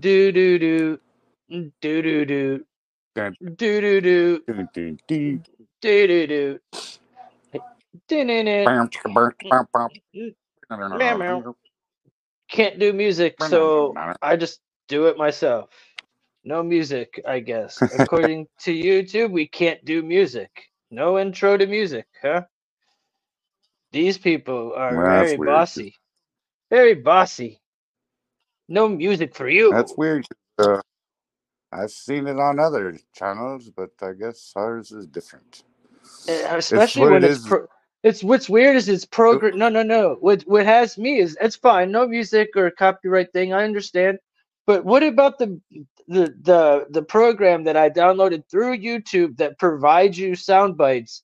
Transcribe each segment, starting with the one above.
Do do do. Do do do. Do do do. Do do do. Meow. Can't do music, so I just do it myself. No music, I guess. According to YouTube, we can't do music. No intro to music, huh? These people are Well, very weird. bossy. Very bossy. No music for you. That's weird. Uh, I've seen it on other channels, but I guess ours is different. Uh, especially what when it it's pro- it's what's weird is it's program no no no what what has me is it's fine no music or copyright thing i understand but what about the the the the program that i downloaded through youtube that provides you sound bites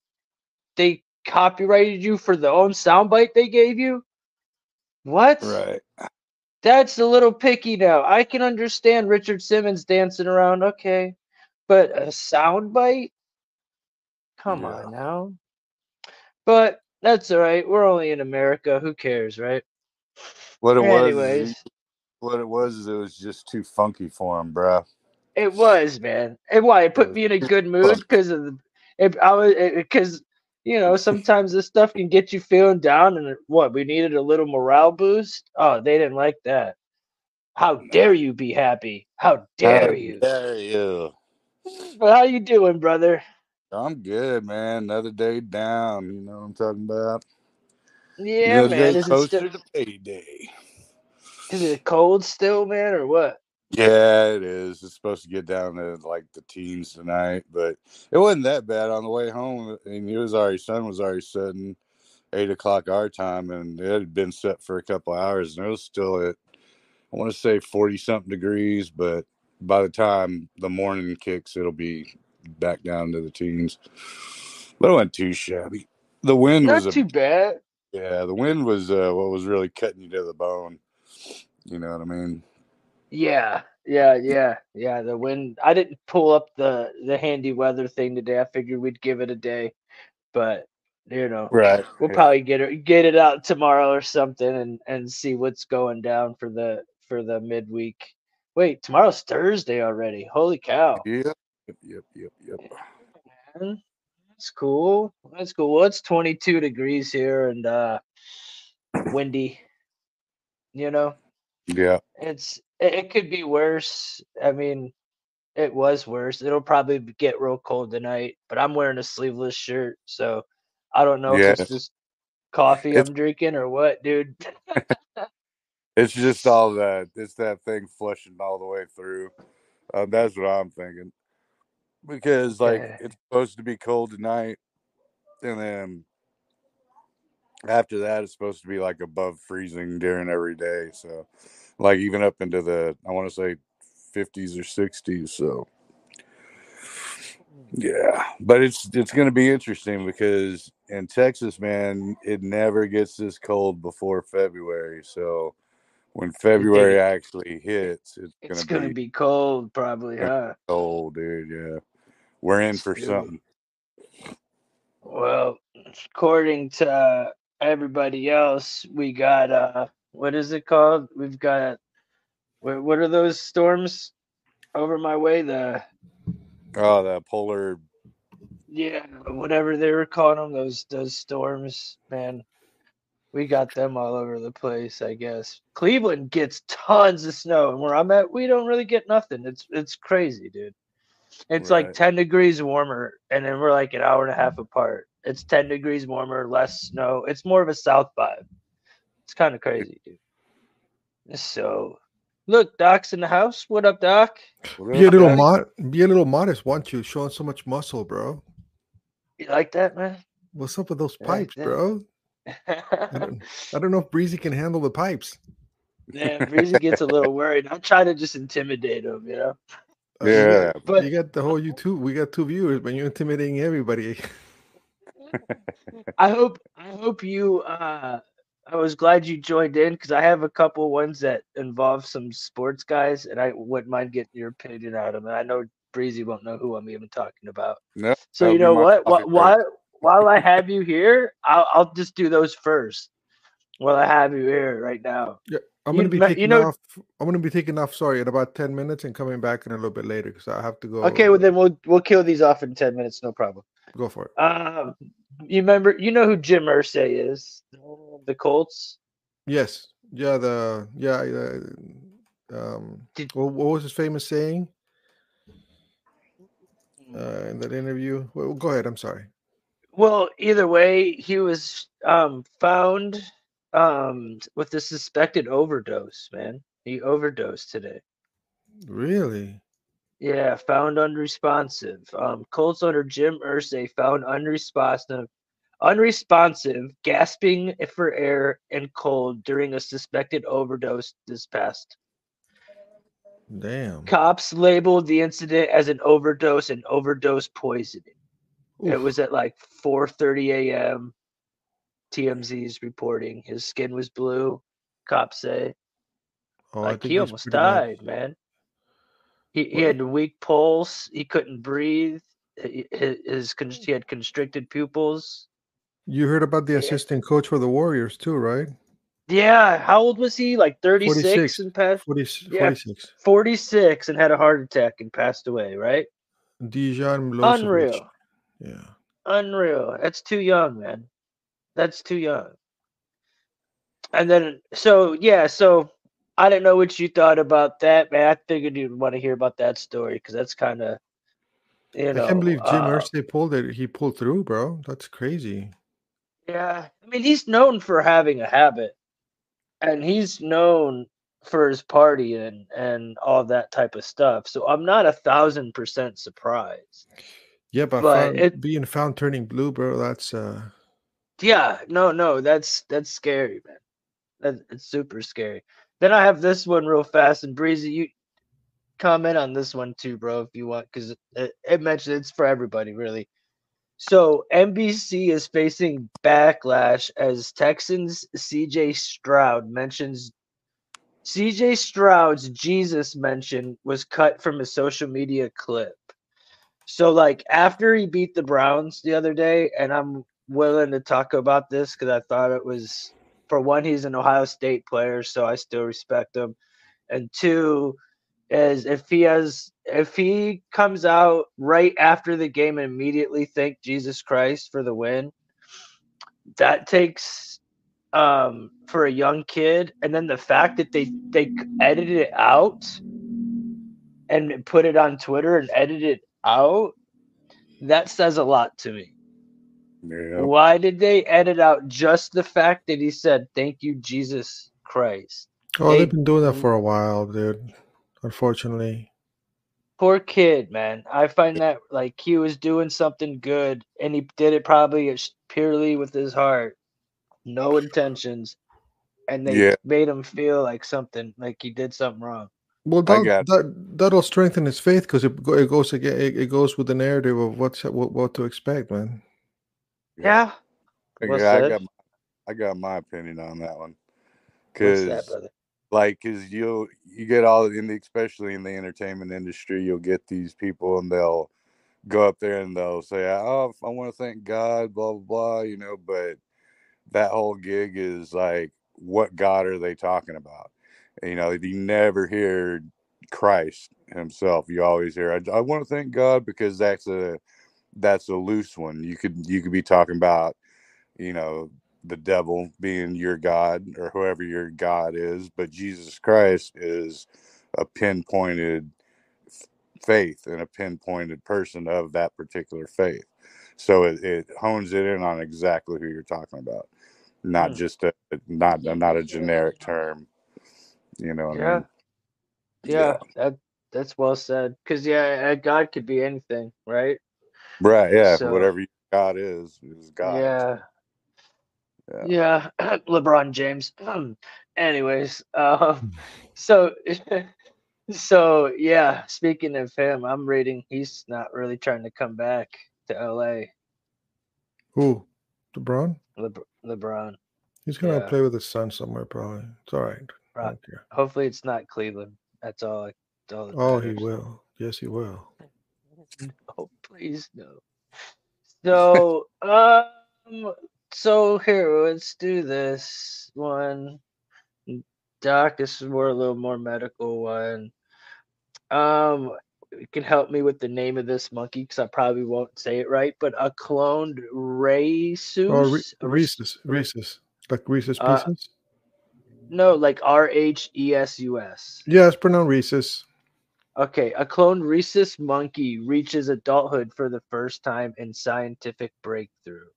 they copyrighted you for the own sound bite they gave you what Right. That's a little picky now. I can understand Richard Simmons dancing around, okay, but a sound bite? Come Yeah. on now. But that's all right. We're only in America. Who cares, right? What it was, Anyways, what it was, is it was just too funky for him, bro. it was man. And why? It put me in a good mood because of the. It, I was because you know sometimes this stuff can get you feeling down, and what we needed a little morale boost. Oh, they didn't like that. How dare you be happy? How dare you? Dare you? But how you doing, brother? I'm good, man. Another day down. You know what I'm talking about? Yeah, Another man. day Is it, still, to payday. is it cold still, man, or what? Yeah, it is. It's supposed to get down to like the teens tonight, but it wasn't that bad on the way home. And it was already sun was already setting eight o'clock our time, and it had been set for a couple hours, and it was still at I want to say forty something degrees, but by the time the morning kicks, it'll be back down to the teens. But it wasn't too shabby. The wind Not was a too bad. yeah, the wind was uh, what was really cutting you to the bone. You know what I mean? Yeah, yeah, yeah, yeah. The wind. I didn't pull up the the handy weather thing today. I figured we'd give it a day, but you know, Right. we'll probably get it get it out tomorrow or something, and and see what's going down for the for the midweek. Wait, tomorrow's Thursday already. Holy cow! Yep. Yep. Yep. Yep. Yep. man. That's cool. That's cool. Well, it's 22 degrees here and uh windy. You know, Yeah. it's it, it could be worse. I mean, it was worse. It'll probably get real cold tonight, but I'm wearing a sleeveless shirt, so I don't know Yeah. if it's just coffee It's- I'm drinking or what, dude. It's just all that. It's that thing flushing all the way through. Uh, that's what I'm thinking. Because like Yeah. it's supposed to be cold tonight, and then after that it's supposed to be like above freezing during every day. So, like even up into the I want to say 50s or 60s. So, yeah, but it's it's going to be interesting because in Texas, man, it never gets this cold before February. So when February actually hits, it's, It's going gonna be, be cold, probably, huh? cold, dude. Yeah, we're in for Dude. something. Well, according to everybody else, we got uh, what is it called? We've got what, what are those storms over my way? The Oh, the polar. yeah, whatever they were calling them, those those storms, man. We got them all over the place, I guess. Cleveland gets tons of snow, and where I'm at, we don't really get nothing. It's it's crazy, dude. It's like 10 degrees warmer, and then we're like an hour and a half apart. It's 10 degrees warmer, less snow. It's more of a south vibe. It's kind of crazy, dude. So, look, Doc's in the house. What up, Doc? What Be a little Daddy? mod, be a little modest, want you showing so much muscle, bro? You like that, man? What's up with those pipes, yeah. bro? I don't, I don't know if Breezy can handle the pipes. Man, Breezy gets a little worried. I try to just intimidate him, you know. Yeah, got- But you got the whole YouTube. We got two viewers, but you're intimidating everybody. I hope I hope you uh I was glad you joined in because I have a couple ones that involve some sports guys and I wouldn't mind getting your opinion out of them. I know Breezy won't know who I'm even talking about. no. So you know what? Wh- While while I have you here, I'll I'll just do those first. While I have you here right now. Yeah, I'm gonna be ma- taking you know- off. I'm gonna be taking off. Sorry, in about ten minutes and coming back in a little bit later because I have to go. Okay, well then we'll we'll kill these off in ten minutes, no problem. Go for it. Um, you remember, you know who Jim Irsay is, the Colts. Yes. Yeah. The yeah. Uh, um. Did- what, what was his famous saying uh, in that interview? Well, go ahead. I'm sorry. Well, either way, he was um found um with a suspected overdose. Man, he overdosed today. Really? Yeah, found unresponsive. Um, Colts owner Jim Irsay found unresponsive, unresponsive, gasping for air and cold during a suspected overdose this past. Damn. Cops labeled the incident as an overdose and overdose poisoning. It was at like 4:30 a.m. TMZ's reporting his skin was blue. Cops say Oh, I like think he almost pretty much- died, man. He, he had a weak pulse. He couldn't breathe. He, his, his he had constricted pupils. You heard about the Yeah. assistant coach for the Warriors too, right? Yeah, how old was he? Like 36 46. and passed 40, Yeah. 46. 46 and had a heart attack and passed away, right? Dejan Milojević. Unreal. Yeah. Unreal. That's too young, man. That's too young. And then, so yeah, so I didn't know what you thought about that, man. I figured you'd want to hear about that story because that's kind of, you know. I can't believe Jim uh, Irsay pulled it. He pulled through, bro. That's crazy. Yeah, I mean, he's known for having a habit, and he's known for his partying and all that type of stuff. So I'm not a thousand percent surprised. Yeah, but, But found, it- being found turning blue, bro, that's uh Yeah, no, no, that's that's scary, man. That, it's super scary. Then I have this one real fast and breezy. You comment on this one too, bro, if you want, because it, it mentioned it's for everybody, really. So NBC is facing backlash as Texans CJ Stroud mentions CJ Stroud's Jesus mention was cut from a social media clip. So like after he beat the Browns the other day, and I'm willing to talk about this because I thought it was for one, he's an Ohio State player, so I still respect him. And two, is if he has if he comes out right after the game and immediately thank Jesus Christ for the win, that takes um for a young kid. And then the fact that they they edited it out and put it on Twitter and edited it out, that says a lot to me. Yeah. Why did they edit out just the fact that he said, Thank you, Jesus Christ? oh They- they've been doing that for a while, dude. Unfortunately. Poor kid, man. I find that like he was doing something good and he did it probably as- purely with his heart, no intentions. And they Yeah. made him feel like something, like he did something wrong. Well, that, that that'll strengthen his faith because it, it goes again. It, it goes with the narrative of what's what, what to expect, man. Yeah. Got- I got I got my opinion on that one. That, because like because you'll, you get all in the especially in the entertainment industry you'll get these people and they'll go up there and they'll say oh i want to thank god blah blah blah you know but that whole gig is like what god are they talking about? You know you never hear christ himself. You always hear i, I want to thank god because that's a that's a loose one you could you could be talking about you know the devil being your God or whoever your God is, but Jesus Christ is a pinpointed faith and a pinpointed person of that particular faith. So it, it hones it in on exactly who you're talking about, not Hmm. just a not not a generic term. You know what I Yeah. mean? Yeah, that that's well said. Because yeah, God could be anything, right? Right. Yeah. So- Whatever God is is God. Yeah. Yeah. Yeah. LeBron James. Anyways, um, so so yeah, speaking of him, I'm reading he's not really trying to come back to LA. Who? LeBron? Lebr- LeBron. He's gonna Yeah. play with his son somewhere, probably. It's all right. I Right. Hopefully it's not Cleveland. That's all. I, all that Oh, he will. Yes, he will. Oh, please no. So, um, so here, let's do this one. Doc, this is more a little more medical one. Um, you can help me with the name of this monkey because I probably won't say it right, but a cloned rhesus. Or re- A rhes- Reese's, Reese's, like Reese's Uh, No, like R H E S U S. yeah, it's pronounced Reese's. Okay, a cloned rhesus monkey reaches adulthood for the first time in scientific breakthrough.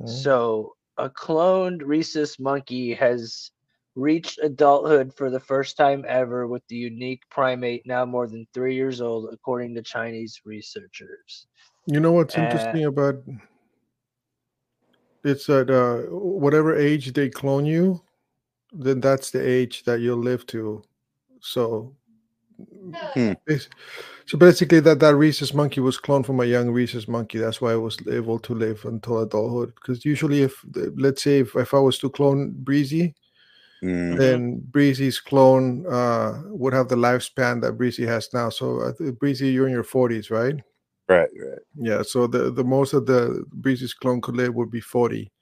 Mhm. So, a cloned rhesus monkey has reached adulthood for the first time ever with the unique primate now more than three years old, according to Chinese researchers. You know what's Uh, interesting about it's that uh, whatever age they clone you, then that's the age that you'll live to. So, Hmm. so basically, that that rhesus monkey was cloned from a young rhesus monkey. That's why I was able to live until adulthood. Because usually, if let's say if, if I was to clone Breezy, Mm. then Breezy's clone uh, would have the lifespan that Breezy has now. So, uh, Breezy, you're in your 40s, right? Right, right, Yeah, so the the most of the Breezy's clone could live would be forty.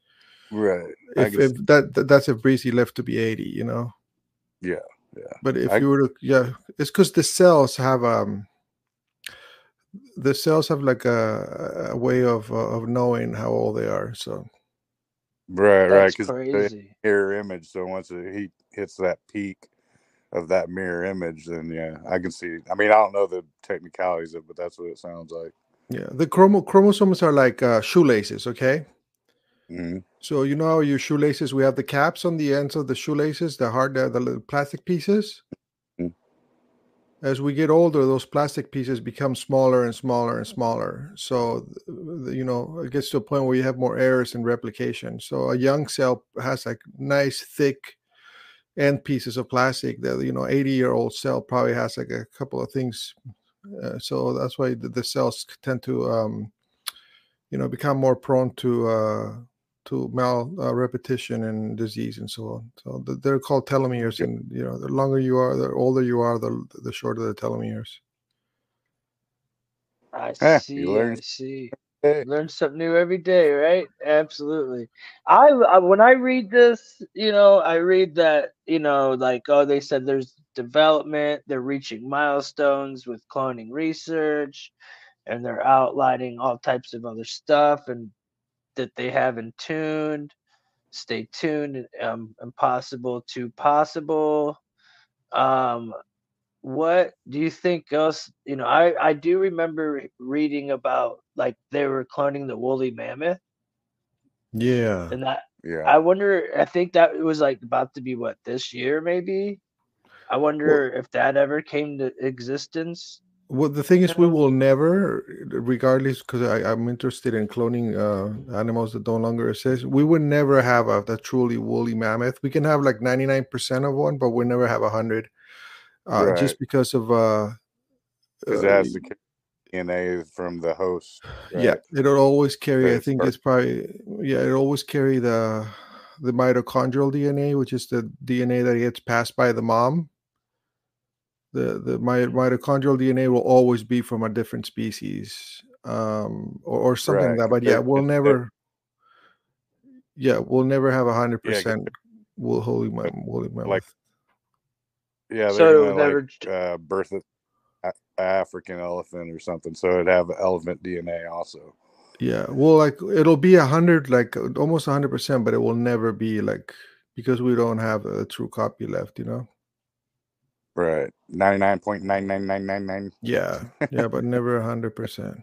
right. If, if that that- that's if Breezy left to be eighty, you know. yeah, yeah. But if I- you were to, yeah, it's because the cells have um, the cells have like a, a way of uh, of knowing how old they are. So Right, right. Because crazy. mirror image. So once it, he hits that peak of that mirror image, then yeah, I can see. I mean, I don't know the technicalities of, it, but that's what it sounds like. yeah, the chromo- chromosomes are like uh, shoelaces. Okay, hmm so you know how your shoelaces we have the caps on the ends of the shoelaces, the hard, the, the little plastic pieces. Mm. as we get older, those plastic pieces become smaller and smaller and smaller. So, you know, it gets to a point where you have more errors in replication. So, a young cell has like nice, thick end pieces of plastic that, you know, 80 year old cell probably has like a couple of things. Uh, so, that's why the, the cells tend to, um, you know, become more prone to, uh, to mal uh, repetition and disease and so on. So th- they're called telomeres, and you know, the longer you are, the older you are, the the shorter the telomeres. I Eh, see. you learn I see. Hey. Learn something new every day, right? Absolutely. I, I when I read this, you know, I read that, you know, like oh, they said there's development, they're reaching milestones with cloning research, and they're outlining all types of other stuff and that they haven't tuned. Stay tuned. Um, impossible to possible. Um, what do you think else you know i i do remember reading about like they were cloning the woolly mammoth Yeah, and that Yeah. i wonder i think that was like about to be what this year maybe i wonder if that ever came to existence well, the thing is, we will never, regardless, because I'm interested in cloning uh, animals that don't longer exist. We would never have a, a truly woolly mammoth. We can have like 99% of one, but we'll never have a hundred, uh, Right. just because of uh, Because uh, it has the DNA from the host. Yeah, it'll always carry. I think smart. it's probably yeah, it'll always carry the the mitochondrial DNA, which is the DNA that gets passed by the mom. The the mi- mitochondrial DNA will always be from a different species, um, or, or something Right, like that. But yeah, we'll never. Yeah, we'll never have a hundred Yeah, 'cause percent wool holy mam- woolly mammoth. like- Yeah, So gonna never like uh, birth a a- African elephant or something, so it'd have elephant DNA also. Yeah, well, like it'll be a hundred, like almost a hundred percent, but it will never be like because we don't have a true copy left, you know. Right, ninety nine point nine nine nine nine nine. Yeah, yeah, but never a hundred percent.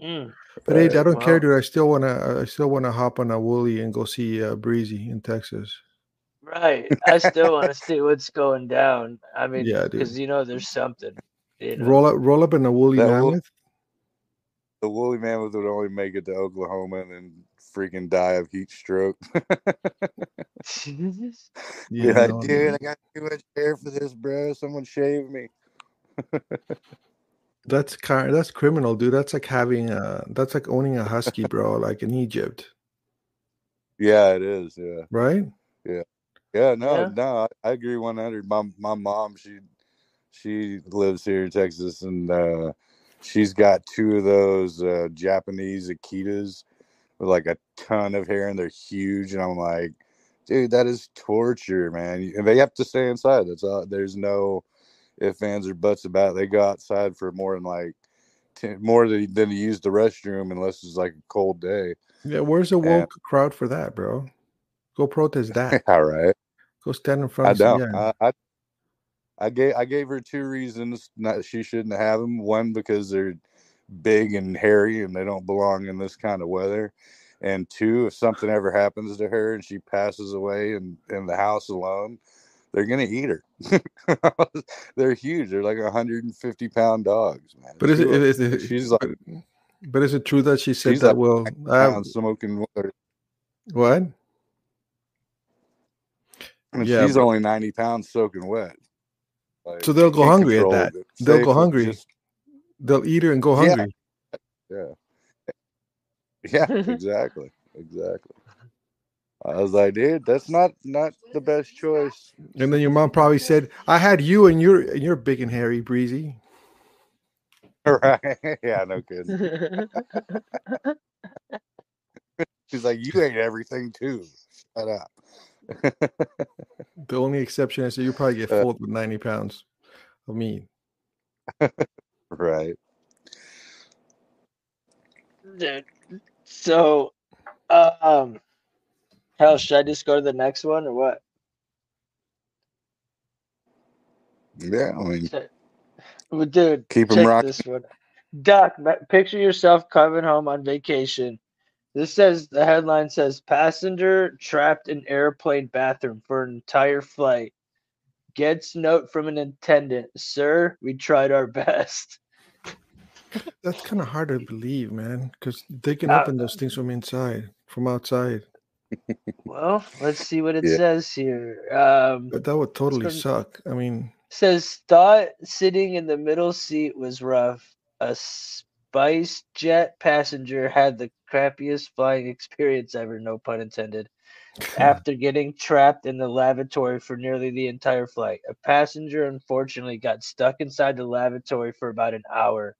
Mm, But hey, I don't Wow. care, dude. I still wanna, I still wanna hop on a woolly and go see uh, Breezy in Texas. right i still want to see what's going down i mean Yeah, because you know there's something you know? Roll up, roll up in a woolly That wool- mammoth. The woolly mammoth would only make it to Oklahoma and then freaking die of heat stroke. Be Yeah, like, no, dude, no. I got too much hair for this, bro. Someone shave me. that's kind, that's criminal, dude. That's like having a, that's like owning a husky, bro, like in Egypt, Yeah, it is. Yeah. right? Yeah, no, Yeah. no, I, I agree one hundred. My my mom, she she lives here in Texas, and uh, she's got two of those uh, Japanese Akitas with like a ton of hair, and they're huge. And I'm like, dude, that is torture, man. And they have to stay inside. That's all. There's no if fans or buts about. It. They go outside for more than like 10, more than, than to use the restroom unless it's like a cold day. Yeah, where's the woke and, crowd for that, bro? Go protest that. all right. Go stand in front. I don't. I, I, I gave I gave her two reasons not she shouldn't have them. One because they're big and hairy and they don't belong in this kind of weather. And two, if something ever happens to her and she passes away in, in the house alone, they're gonna eat her. they're huge. They're like 150 pound dogs, man. But is it, is it, she's like but is it true that she said that like well I'm smoking water. what? And yeah, she's but, only 90 pounds soaking wet. Like, so they'll go hungry at that. They'll go hungry. Just, they'll eat her and go hungry. Yeah. Yeah, yeah exactly. exactly. I was like, dude, that's not not the best choice. And then your mom probably said, "I had you, and you're and you're big and hairy, breezy." Right? Yeah, no kidding. She's like, "You ate everything too. Shut up." the only exception is that you probably get uh. full with ninety pounds of meat. Right. So, um, hell, should I just go to the next one or what? Yeah, I mean, well, dude, keep them rocking. This one. Doc, picture yourself coming home on vacation. This says the headline says passenger trapped in airplane bathroom for an entire flight. Gets note from an attendant, sir. We tried our best. That's kind of hard to believe, man, because they can uh, open those things from inside, from outside. Well, let's see what it yeah. says here. Um, but that would totally suck. I mean, says thought sitting in the middle seat was rough. A Spice Jet passenger had the crappiest flying experience ever, no pun intended. after getting trapped in the lavatory for nearly the entire flight. A passenger unfortunately got stuck inside the lavatory for about an hour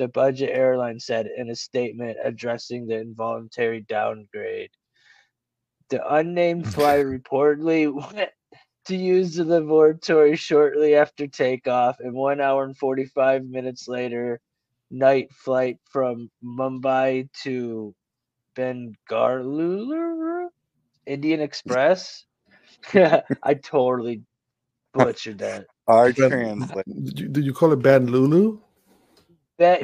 the budget airline said in a statement addressing the involuntary downgrade. The unnamed flyer reportedly went to use the laboratory shortly after takeoff, and one hour and 45 minutes later, night flight from Mumbai to Bengaluru, Indian Express. I totally butchered that. Our translate. Did you, did you call it Bengaluru?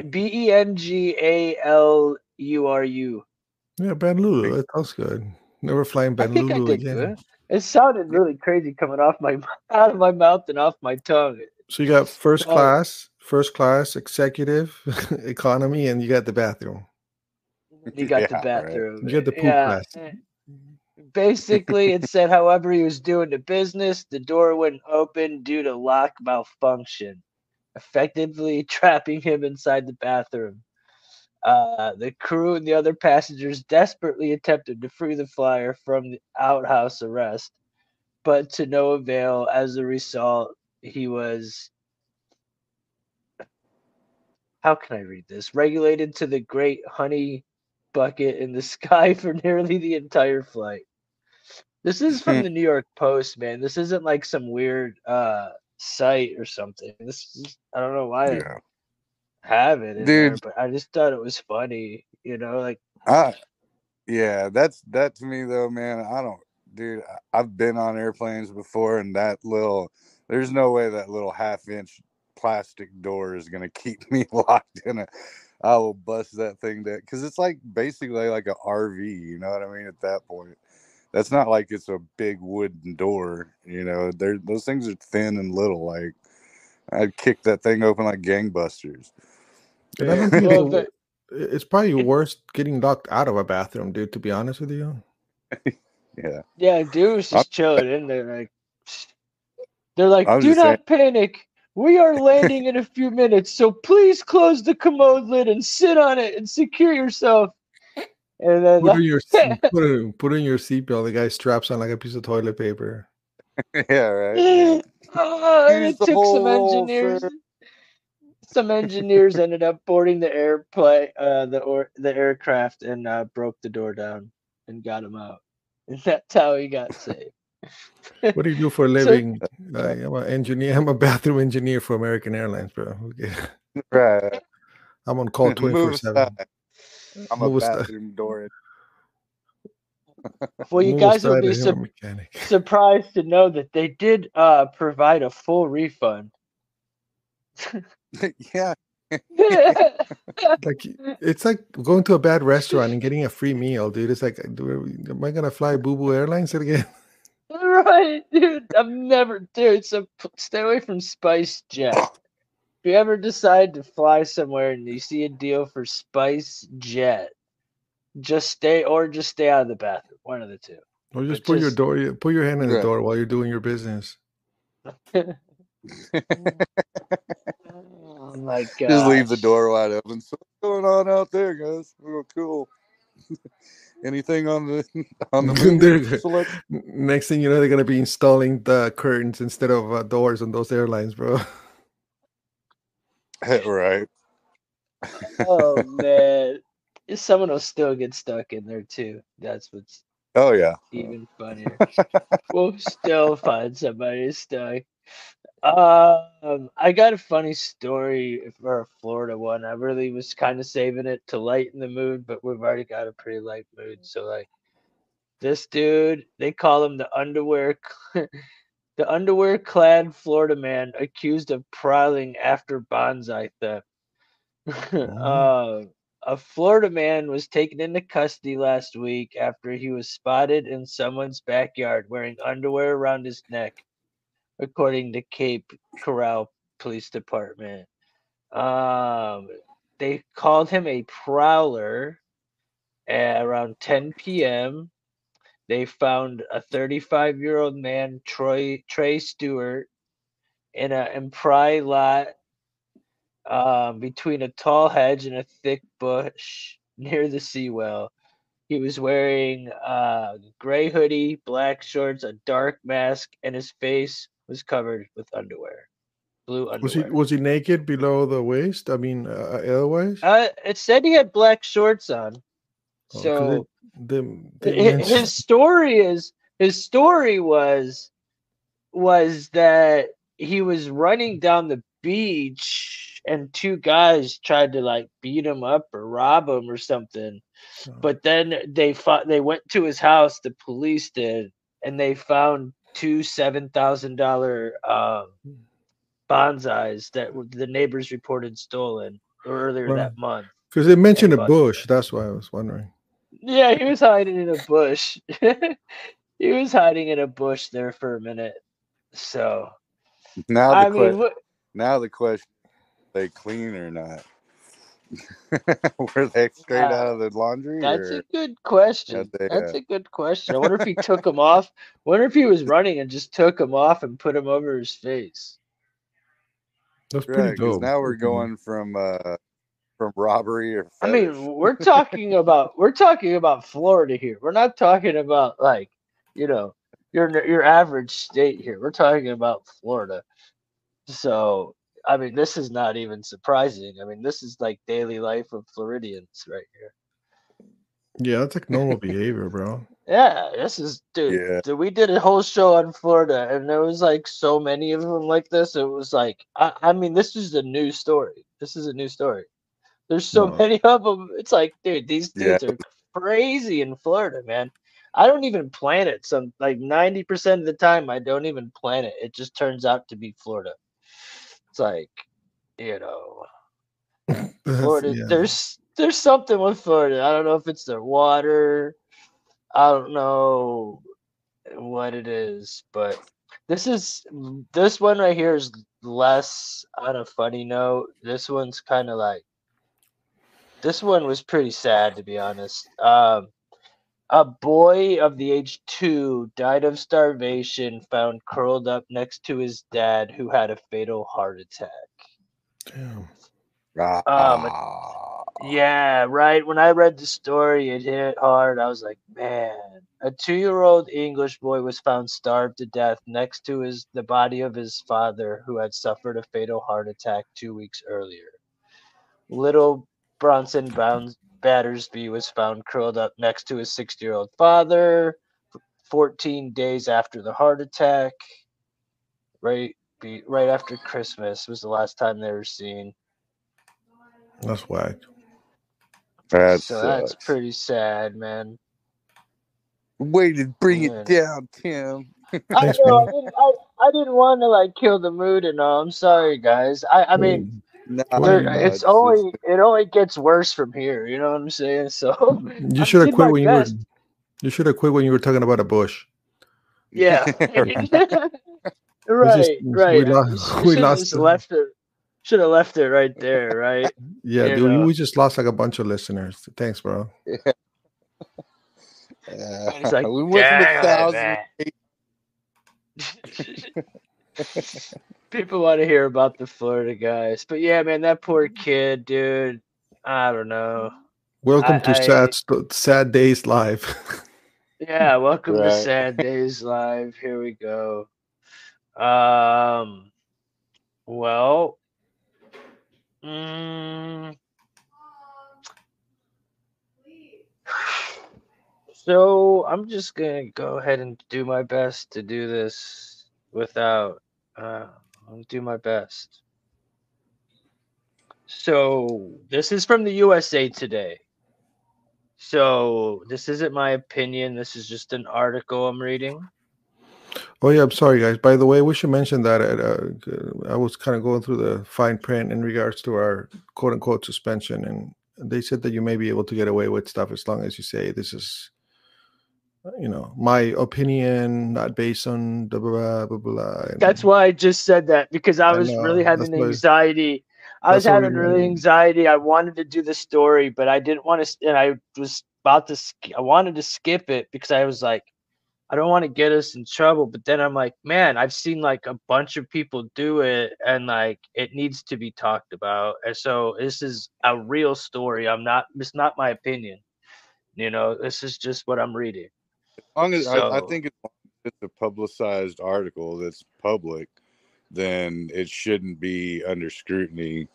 B E N G A L U R U. Yeah, Benlulu. That sounds good. Never flying Benlulu again. Good. It sounded really crazy coming off my out of my mouth and off my tongue. So you got first oh. class, first class, executive, economy, and you got the bathroom. You got yeah, the bathroom. Right. You got the poop yeah. class. Eh. Basically, it said, however, he was doing the business, the door wouldn't open due to lock malfunction effectively trapping him inside the bathroom. Uh, the crew and the other passengers desperately attempted to free the flyer from the outhouse arrest, but to no avail. As a result, he was. How can I read this? Regulated to the great honey bucket in the sky for nearly the entire flight. This is from the New York Post, man. This isn't like some weird uh site or something. This is, I don't know why yeah. I have it, dude. There, but I just thought it was funny. You know, like uh, yeah, that's that to me though, man. I don't, dude. I've been on airplanes before, and that little, there's no way that little half inch plastic door is gonna keep me locked in it. I will bust that thing down because it's like basically like a RV. You know what I mean? At that point that's not like it's a big wooden door. You know, they those things are thin and little. Like I'd kick that thing open like gangbusters. And I don't think well, the, it's probably worse getting locked out of a bathroom, dude. To be honest with you. yeah. Yeah, dude was just chilling in there. Like they're like, do not saying. panic. We are landing in a few minutes, so please close the commode lid and sit on it and secure yourself. And then put in your put in, put in your seatbelt. The guy straps on like a piece of toilet paper. yeah, right. oh, it took some engineers. Some engineers ended up boarding the airplane, uh, the or the aircraft, and uh, broke the door down and got him out. And that's how he got saved. What do you do for a living? I am an engineer. I'm a bathroom engineer for American Airlines, bro. Okay. Right. I'm on call 24 7. Aside. I'm a Move aside. bathroom door. Well, you Move guys will be I am a sup- mechanic. surprised to know that they did uh, provide a full refund. yeah. Like it's like going to a bad restaurant and getting a free meal, dude. It's like, am I gonna fly Boo Boo Airlines again? right, dude. I'm never, dude. So stay away from Spice Jet. If you ever decide to fly somewhere and you see a deal for Spice Jet, just stay or just stay out of the bathroom. One of the two. Or just But put your door, put your hand in the Right. door while you're doing your business. Oh my god. Just leave the door wide open. So what's going on out there, guys? Oh, cool. Anything on the on the They're- movie selection? N- Next thing you know, they're gonna be installing the curtains instead of uh, doors on those airlines, bro. right. oh man. Someone will still get stuck in there too. That's what's Oh yeah. even funnier. we'll still find somebody stuck. Um, I got a funny story for a Florida one. I really was kind of saving it to lighten the mood, but we've already got a pretty light mood. So like, this dude, they call him the underwear, the underwear clad Florida man accused of prowling after bonsai theft. uh, a Florida man was taken into custody last week after he was spotted in someone's backyard wearing underwear around his neck, according to Cape Coral Police Department. Um, they called him a prowler at around 10 p.m. They found a 35 year old man, Troy Trey Stewart, in a in Pry lot um, between a tall hedge and a thick bush near the seawell. He was wearing a gray hoodie, black shorts, a dark mask, and his face was covered with underwear, blue underwear. Was he was he naked below the waist? I mean, uh, otherwise. Uh, it said he had black shorts on. Oh, So they, they his story is his story was was that he was running down the beach and two guys tried to like beat him up or rob him or something Oh. but then they fought they went to his house the police did and they found two seven thousand dollar um bonsais that the neighbors reported stolen earlier Right. that month Because they mentioned a bush. That's why I was wondering. Yeah, he was hiding in a bush. he was hiding in a bush there for a minute. So Now I the mean, que- what, now the question: They clean or not? Were they straight out of the laundry? that's or a good question. they, That's uh, a good question. I wonder if he took him off. Wonder if he was running and just took him off and put him over his face. That's pretty right? Because dope. now we're going from uh from robbery or I mean, we're talking about we're talking about Florida here. We're not talking about like you know your your average state here. We're talking about Florida. So I mean, this is not even surprising. I mean, this is like daily life of Floridians right here. Yeah, that's like normal behavior, bro. Yeah, this is dude. Yeah. dude, We did a whole show on Florida, and there was like so many of them like this. It was like, I, I mean, this is a new story. This is a new story. There's so No. many of them. It's like, dude, these Yeah. dudes are crazy in Florida, man. I don't even plan it. Some like 90% of the time, I don't even plan it. It just turns out to be Florida. It's like, you know, Florida. yeah. There's there's something with Florida. I don't know if it's their water. I don't know what it is, but this is this one right here is less on a funny note. This one's kind of like this one was pretty sad to be honest. Um, a boy of the age two died of starvation, found curled up next to his dad, who had a fatal heart attack. Damn. Ah, Um, Yeah, right. When I read the story, it hit hard. I was like, man, a two-year-old English boy was found starved to death next to his the body of his father, who had suffered a fatal heart attack two weeks earlier. Little Bronson Bounds, Battersby was found curled up next to his 60-year-old father. 14 days after the heart attack. Right, be, right after Christmas was the last time they were seen. That's whack. That so that's pretty sad, man. Way to bring Yeah. it down, Tim. I know. I didn't, I, I didn't want to like kill the mood and all. I'm sorry, guys. I, I mean, mm. Nah, there, nah, it's it's only it only gets worse from here. You know what I'm saying? So You should have quit my when you were. You should have quit when you were talking about a bush. yeah. Right. right, we lost- we should have lost left it. Should have left it right there, right? Yeah, You dude, know. we just lost like a bunch of listeners. Thanks, bro. Uh, It's like, we went from a thousand. Man." People want to hear about the Florida guys, but yeah, man, that poor kid, dude. I don't know. Welcome I- to I- sad sad days live. Yeah, welcome to Sad Days Live. Here we go. Um, well, mm, so I'm just gonna go ahead and do my best to do this without. Uh, I'll do my best. So this is from the USA Today. So this isn't my opinion. This is just an article I'm reading. oh yeah, I'm sorry, guys. By the way, we should mention that at, uh, I was kind of going through the fine print in regards to our quote unquote suspension, and they said that you may be able to get away with stuff as long as you say this is, you know, my opinion, not based on blah blah blah blah. That's why I just said that because I I was know, really having anxiety. I was we having really mean. anxiety. I wanted to do the story, but I didn't want to. And I was about to. I wanted to skip it because I was like, I don't want to get us in trouble. But then I'm like, man, I've seen like a bunch of people do it, and like it needs to be talked about. And so this is a real story. I'm not. It's not my opinion. You know, this is just what I'm reading. As long as I, I think as as it's a publicized article that's public, then it shouldn't be under scrutiny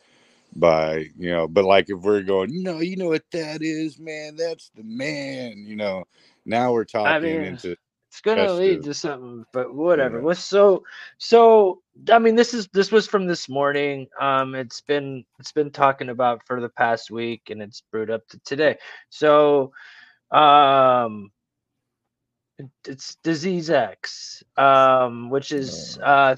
by you know. But like if we're going, no, you know what that is, man. That's the man. You know, now we're talking mean, into it's gonna That's lead to something but whatever Yeah. Well, so so i mean this is this was from this morning um it's been it's been talking about for the past week and it's brewed up to today so um it's disease x um which is uh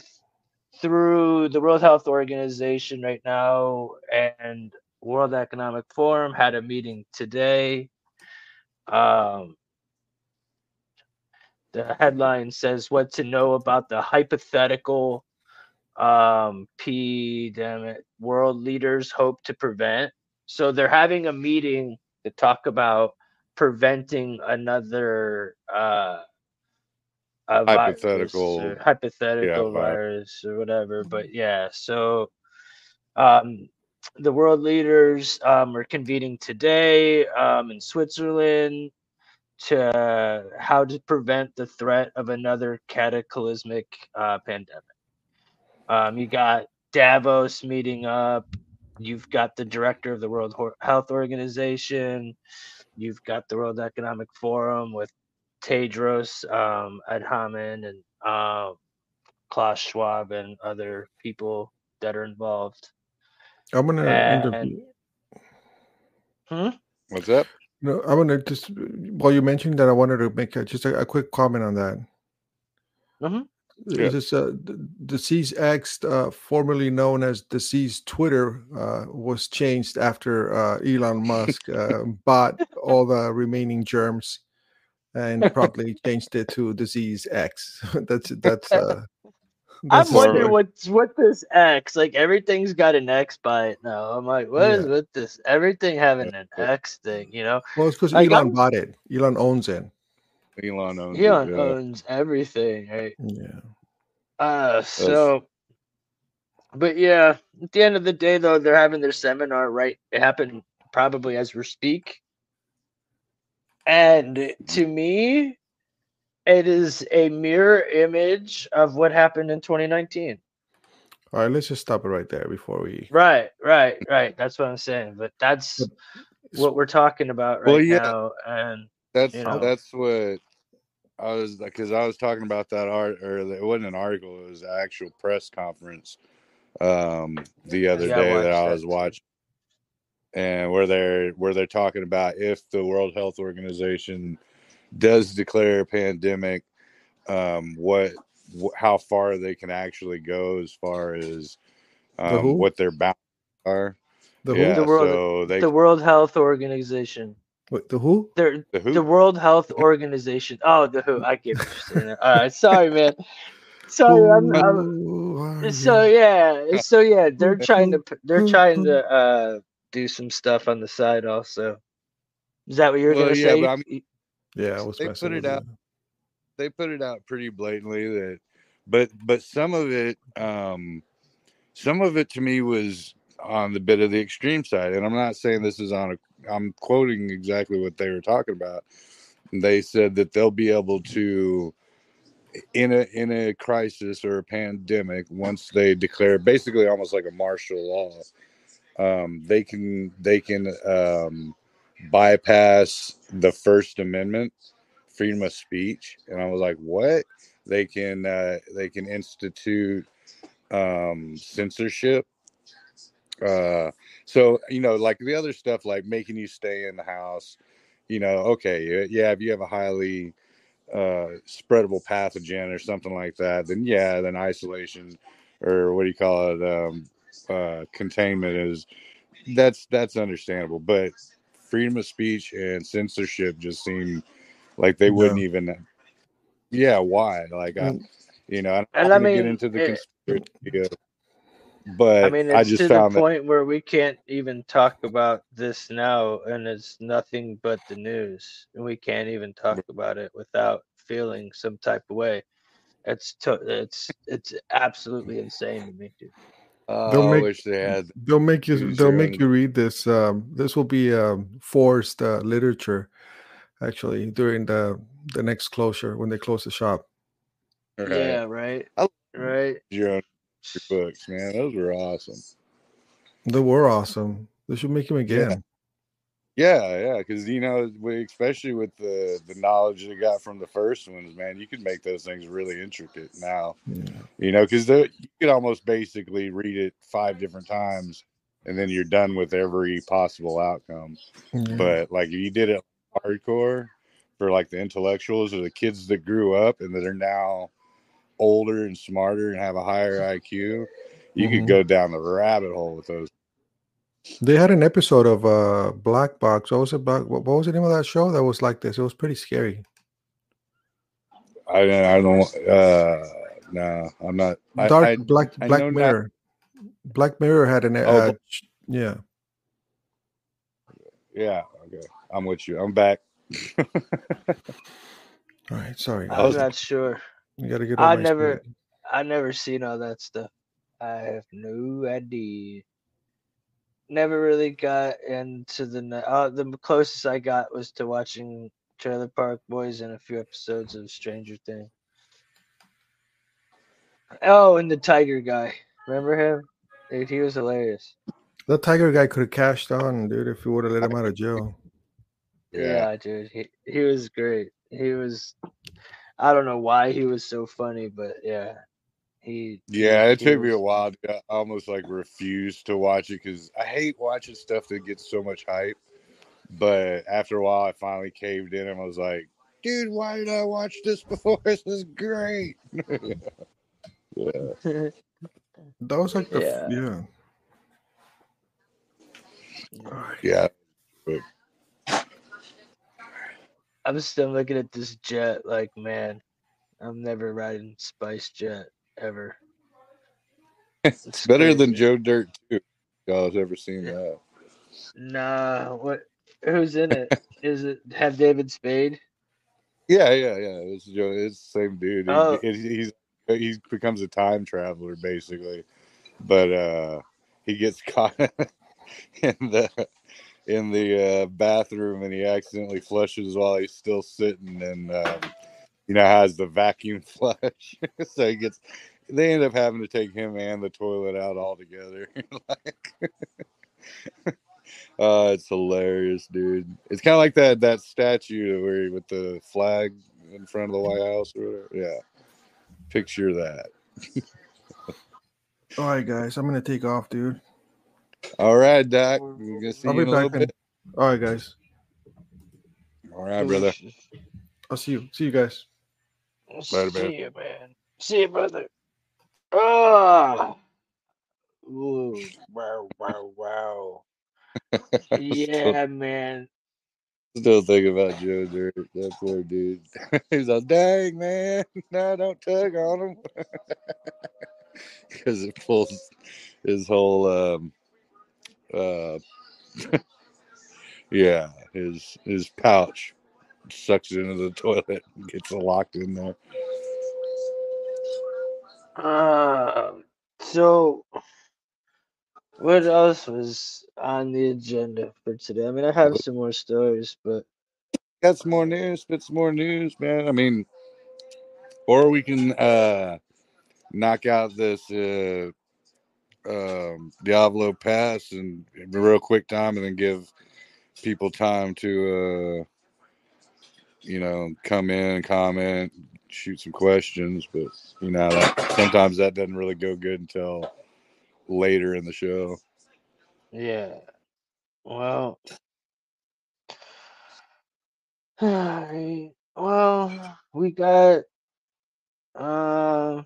through the world health organization right now and world economic forum had a meeting today. Um the headline says what to know about the hypothetical um pandemic world leaders hope to prevent. So they're having a meeting to talk about preventing another uh Hypothetical- or hypothetical yeah, vi- virus or whatever but yeah so um the world leaders um, are convening today um, in Switzerland to how to prevent the threat of another cataclysmic uh, pandemic. Um, you got Davos meeting up. You've got the director of the World Health Organization. You've got the World Economic Forum with Tedros um, Adhanom and uh, Klaus Schwab and other people that are involved. I'm gonna And- interview. what's up? No, I'm gonna just while you mentioned that, I wanted to make a, just a, a quick comment on that. Mhm. Yeah. This uh, Disease X, uh, formerly known as Disease Twitter, uh, was changed after uh, Elon Musk uh, bought all the remaining germs and promptly changed it to Disease X. that's that's. Uh, I'm wondering what's what this X like. Everything's got an X by it now. I'm like, what is Yeah. with this? Everything having an X thing, you know? Well, it's because like, Elon I'm- bought it. Elon owns it. Elon owns it, Elon yeah. owns everything, right? Yeah. Uh, so, but yeah, at the end of the day, though, they're having their seminar right. It happened probably as we speak, and to me, it is a mirror image of what happened in 2019. All right, let's just stop it right there before we. Right, right, right. That's what I'm saying. But that's what we're talking about right Well, yeah. now. And That's you know. that's what I was because I was talking about that art, or it wasn't an article; it was an actual press conference um, the other Yeah, I day that I was too. watching, and where they're where they're talking about if the World Health Organization does declare a pandemic, um, what wh- how far they can actually go as far as um, who? what their boundaries are. The yeah. The world- so they the World Health Organization. Wait, the who? They're, the who the World Health Organization. Oh, the WHO. I get what you're. All right, sorry, man. Sorry, I'm, I'm Who are so yeah, so yeah, they're trying to they're trying to uh do some stuff on the side also. Is that what you were Well, gonna yeah, say? but I mean- Yeah, I was They put it out. they put it out pretty blatantly that but but some of it um some of it to me was on the bit of the extreme side and i'm not saying this is on a i'm quoting exactly what they were talking about. They said that they'll be able to in a in a crisis or a pandemic once they declare basically almost like a martial law um they can they can um bypass the first amendment freedom of speech. And i was like what? They can uh they can institute um censorship uh so you know like the other stuff like making you stay in the house you know okay yeah if you have a highly uh spreadable pathogen or something like that then yeah then isolation or what do you call it um uh containment is that's that's understandable but freedom of speech and censorship just seem like they wouldn't even yeah why? Like i you know i'm And not I gonna get into the it- conspiracy of- but I mean, i it's just to the found that point where we can't even talk about this now, and it's nothing but the news, and we can't even talk about it without feeling some type of way. It's to, it's it's absolutely insane to me, dude. oh, They'll i make- wish they had They'll make you. They'll your make you read this. Um, this will be um, forced uh, literature, actually, during the the next closure when they close the shop. right, Yeah, right, I- right. your own books man those were awesome They were awesome. They should make them again. Yeah, yeah, because you know, we, especially with the the knowledge they got from the first ones, man, you could make those things really intricate now. Yeah. You know, because you could almost basically read it five different times, and then you're done with every possible outcome. Yeah. But like, if you did it hardcore for like the intellectuals or the kids that grew up and that are now older and smarter and have a higher IQ, you Mhm. could go down the rabbit hole with those. They had an episode of uh Black Box. What was it? Black, what what was the name of that show? That was like this. It was pretty scary. I I don't. Uh, no, I'm not. Dark I, Black I Black know not- Mirror. Black Mirror had an. Uh, Oh, ch- yeah. Yeah, okay. I'm with you. I'm back. All right. Sorry. I I'm was- not sure. You got to get. I never- speed. I never seen all that stuff. I have no idea. Never really got into the. Uh, the closest I got was to watching Trailer Park Boys and a few episodes of Stranger Things. Oh, and the Tiger guy. Remember him? Dude, he was hilarious. That Tiger guy could have cashed on, dude, if you would have let him out of jail. Yeah. Yeah, dude. He he was great. He was. I don't know why he was so funny, but yeah, he. Yeah, he- it he took me a while. To, I almost like refused to watch it because I hate watching stuff that gets so much hype. But after a while, I finally caved in and I was like, dude, why did I watch this before? This is great. yeah. That was like the f- Yeah. yeah. Yeah. I'm still looking at this jet like, man, I'm never riding Spice Jet ever. It's better than. Joe Dirt too. Y'all have ever seen that? Nah, what? Who's in it? Is it have David Spade? Yeah, yeah, yeah. It's Joe. It's the same dude. Oh. it- he's he becomes a time traveler basically, but uh he gets caught in the in the uh, bathroom and he accidentally flushes while he's still sitting and um, you know has the vacuum flush, so he gets. They end up having to take him and the toilet out altogether. like, uh, it's hilarious, dude. It's kind of like that that statue where with the flag in front of the White House or whatever. Yeah, picture that. All right, guys, I'm gonna take off, dude. All right, Doc. We're gonna see I'll you be in a little back. In... bit. All right, guys. All right, brother. I'll see you. See you guys. Later, See man. you, man. See you, brother. Ah. Ooh, wow, wow, wow. Yeah, man. Still thinking about Joe Dirt. That poor dude. He's like, dang, man. No, don't tug on him. Because it pulls his whole, um, uh, yeah, his his pouch sucks it into the toilet and gets locked in there. Um, so what else was on the agenda for today? I mean, I have some more stories, but Got some more news. Spit some more news, man. I mean, or we can uh knock out this uh um Dyatlov pass and real quick time and then give people time to uh you know come in and comment shoot some questions but you know that, sometimes that doesn't really go good until later in the show yeah. Well, alright. Well, we got uh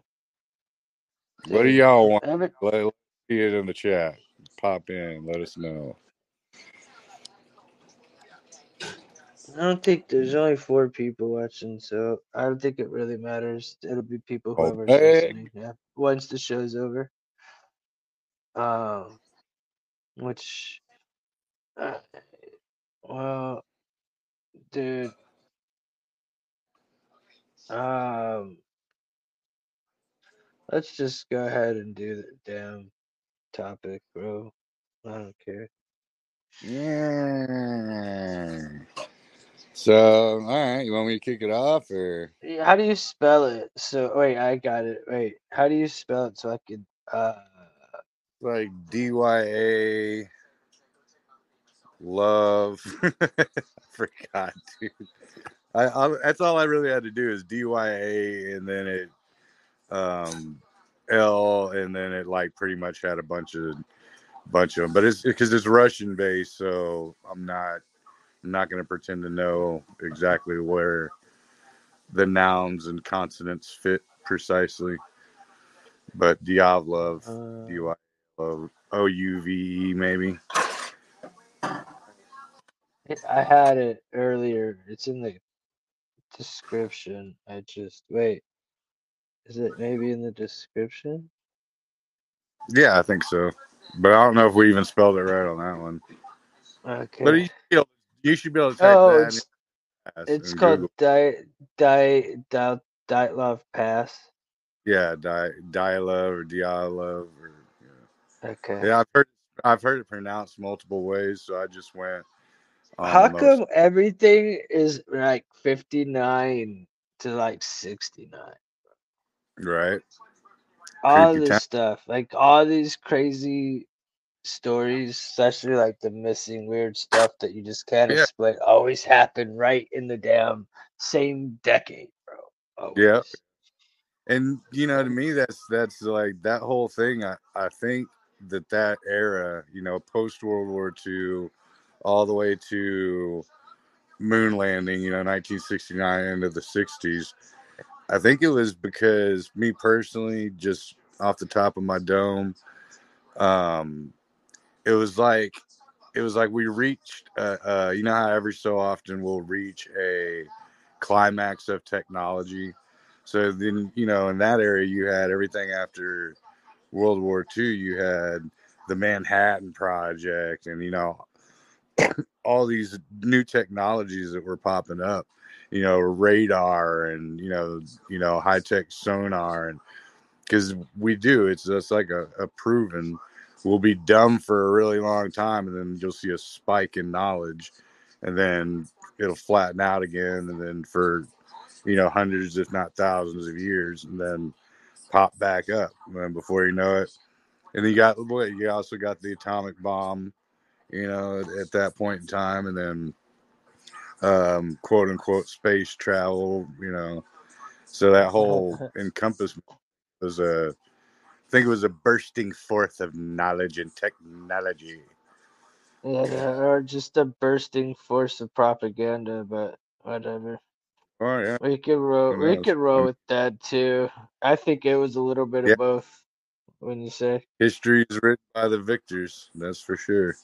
what do y'all want Evan, let, let's see it in the chat pop in let us know I don't think there's only four people watching, so I don't think it really matters. It'll be people whoever's hey. listening. Yeah, once the show's over. Um, which, uh, well, dude, um, let's just go ahead and do the damn topic, bro. I don't care. Yeah. So, all right, you want me to kick it off or How do you spell it? So wait, I got it. Wait, how do you spell it so I could uh like DYA love? I forgot, dude. I, I that's all I really had to do is DYA and then it um L and then it like pretty much had a bunch of bunch of them, but it's because it's Russian based, so I'm not I'm not going to pretend to know exactly where the nouns and consonants fit precisely. But Diavlov, uh, D Y L O U V E, maybe. I had it earlier. It's in the description. I just wait. Is it maybe in the description? Yeah, I think so. But I don't know if we even spelled it right on that one. Okay. But you should be able, you should be able to type oh, that it's it's called. Di Di Di Dyatlov Pass. Yeah, Di Dialove or Dialove or yeah. Okay. yeah. I've heard I've heard it pronounced multiple ways, so I just went. How most- come everything is like 59 to like 69? Right. all Creepy this stuff, like all these crazy stories, especially like the missing weird stuff that you just can't Yeah. explain, always happen right in the damn same decade, bro. Yeah. And you know, to me, that's that's like that whole thing. I I think that that era, you know, post World War II, all the way to moon landing, you know, 1969 into the 60s. I think it was because me personally, just off the top of my dome, um, it was like it was like we reached. Uh, uh, you know how every so often we'll reach a climax of technology. So then, you know, in that area, you had everything after World War II. You had the Manhattan Project, and you know, all these new technologies that were popping up. You know, radar and you know, you know, high tech sonar, and because we do, it's just like a, a proven. We'll be dumb for a really long time, and then you'll see a spike in knowledge, and then it'll flatten out again, and then for you know hundreds, if not thousands, of years, and then pop back up. And before you know it, and you got you also got the atomic bomb, you know, at, at that point in time, and then um, quote unquote space travel. You know, so that whole encompass was a, I think it was a bursting forth of knowledge and technology. Yeah, uh, or just a bursting force of propaganda, but whatever. Oh yeah, We could roll. We could roll hmm. with that too. I think it was a little bit Yeah. of both. When you say, History is written by the victors. That's for sure.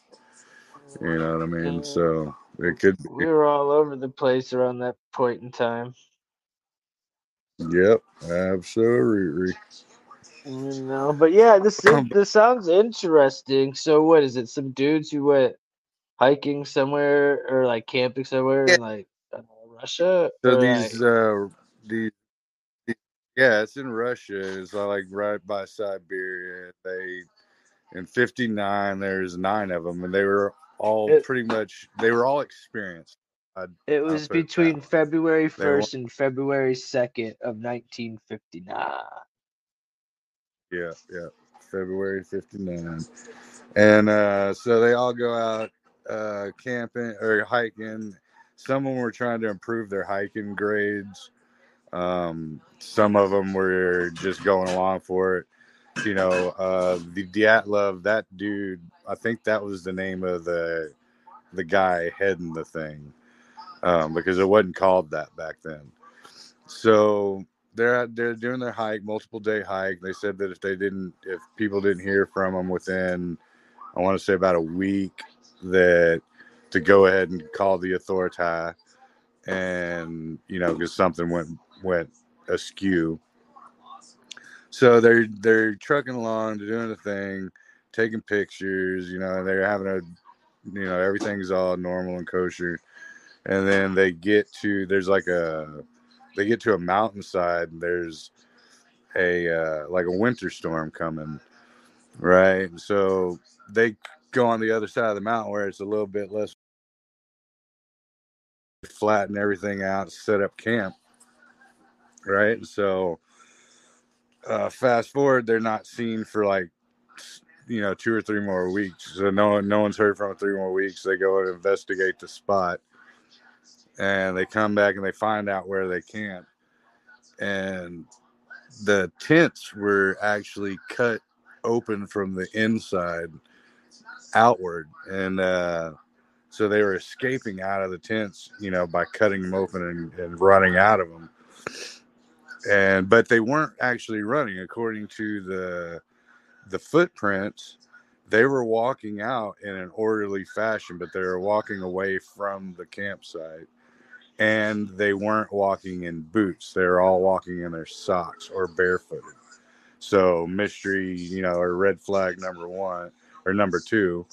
You know what I mean? Yeah. So it could be. we were all over the place around that point in time. Yep, absolutely. You know, but yeah, this this sounds interesting. So, what is it? Some dudes who went hiking somewhere or like camping somewhere in like uh, Russia? So these, like- uh, these, these- yeah, it's in Russia. It's uh, like right by Siberia. They, in '59, there's nine of them, and they were all It- pretty much, they were all experienced. I'd, it was put it between. February They were- 1st and February 2nd of 1959. Yeah, yeah. February 59. And uh, so they all go out uh, camping or hiking. Some of them were trying to improve their hiking grades. Um, some of them were just going along for it. You know, uh, the Dyatlov, that dude, I think that was the name of the the guy heading the thing um, because it wasn't called that back then. So they're they're doing their hike, multiple day hike. They said that if they didn't, if people didn't hear from them within, I want to say about a week, that to go ahead and call the authority, and you know, because something went went askew. So they're they're trucking along, they're doing the thing, taking pictures. You know, they're having a, you know, everything's all normal and kosher, and then they get to there's like a they get to a mountainside and there's a uh, like a winter storm coming right so they go on the other side of the mountain where it's a little bit less flatten everything out set up camp right so uh, fast forward they're not seen for like you know two or three more weeks. So no no one's heard from them three more weeks. They go and investigate the spot and they come back and they find out where they camp and the tents were actually cut open from the inside outward and uh so they were escaping out of the tents you know by cutting them open and, and running out of them and but they weren't actually running. According to the the footprints they were walking out in an orderly fashion but they were walking away from the campsite and they weren't walking in boots. They were all walking in their socks or barefooted. So mystery you know or red flag number one or number two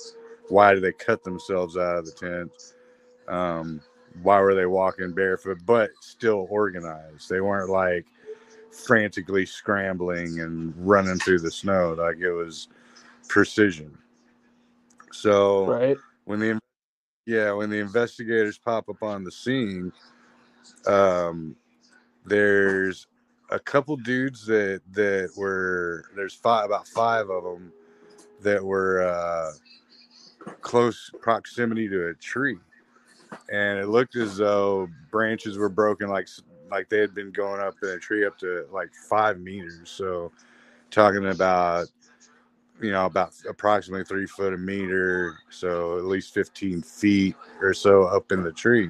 why did they cut themselves out of the tent? Um, why were they walking barefoot but still organized? They weren't like frantically scrambling and running through the snow like it was precision so Right? when the yeah when the investigators pop up on the scene um there's a couple dudes that that were there's five about five of them that were uh close proximity to a tree and it looked as though branches were broken like like they had been going up in a tree up to like five meters so talking about you know about approximately three foot a meter so at least 15 feet or so up in the tree.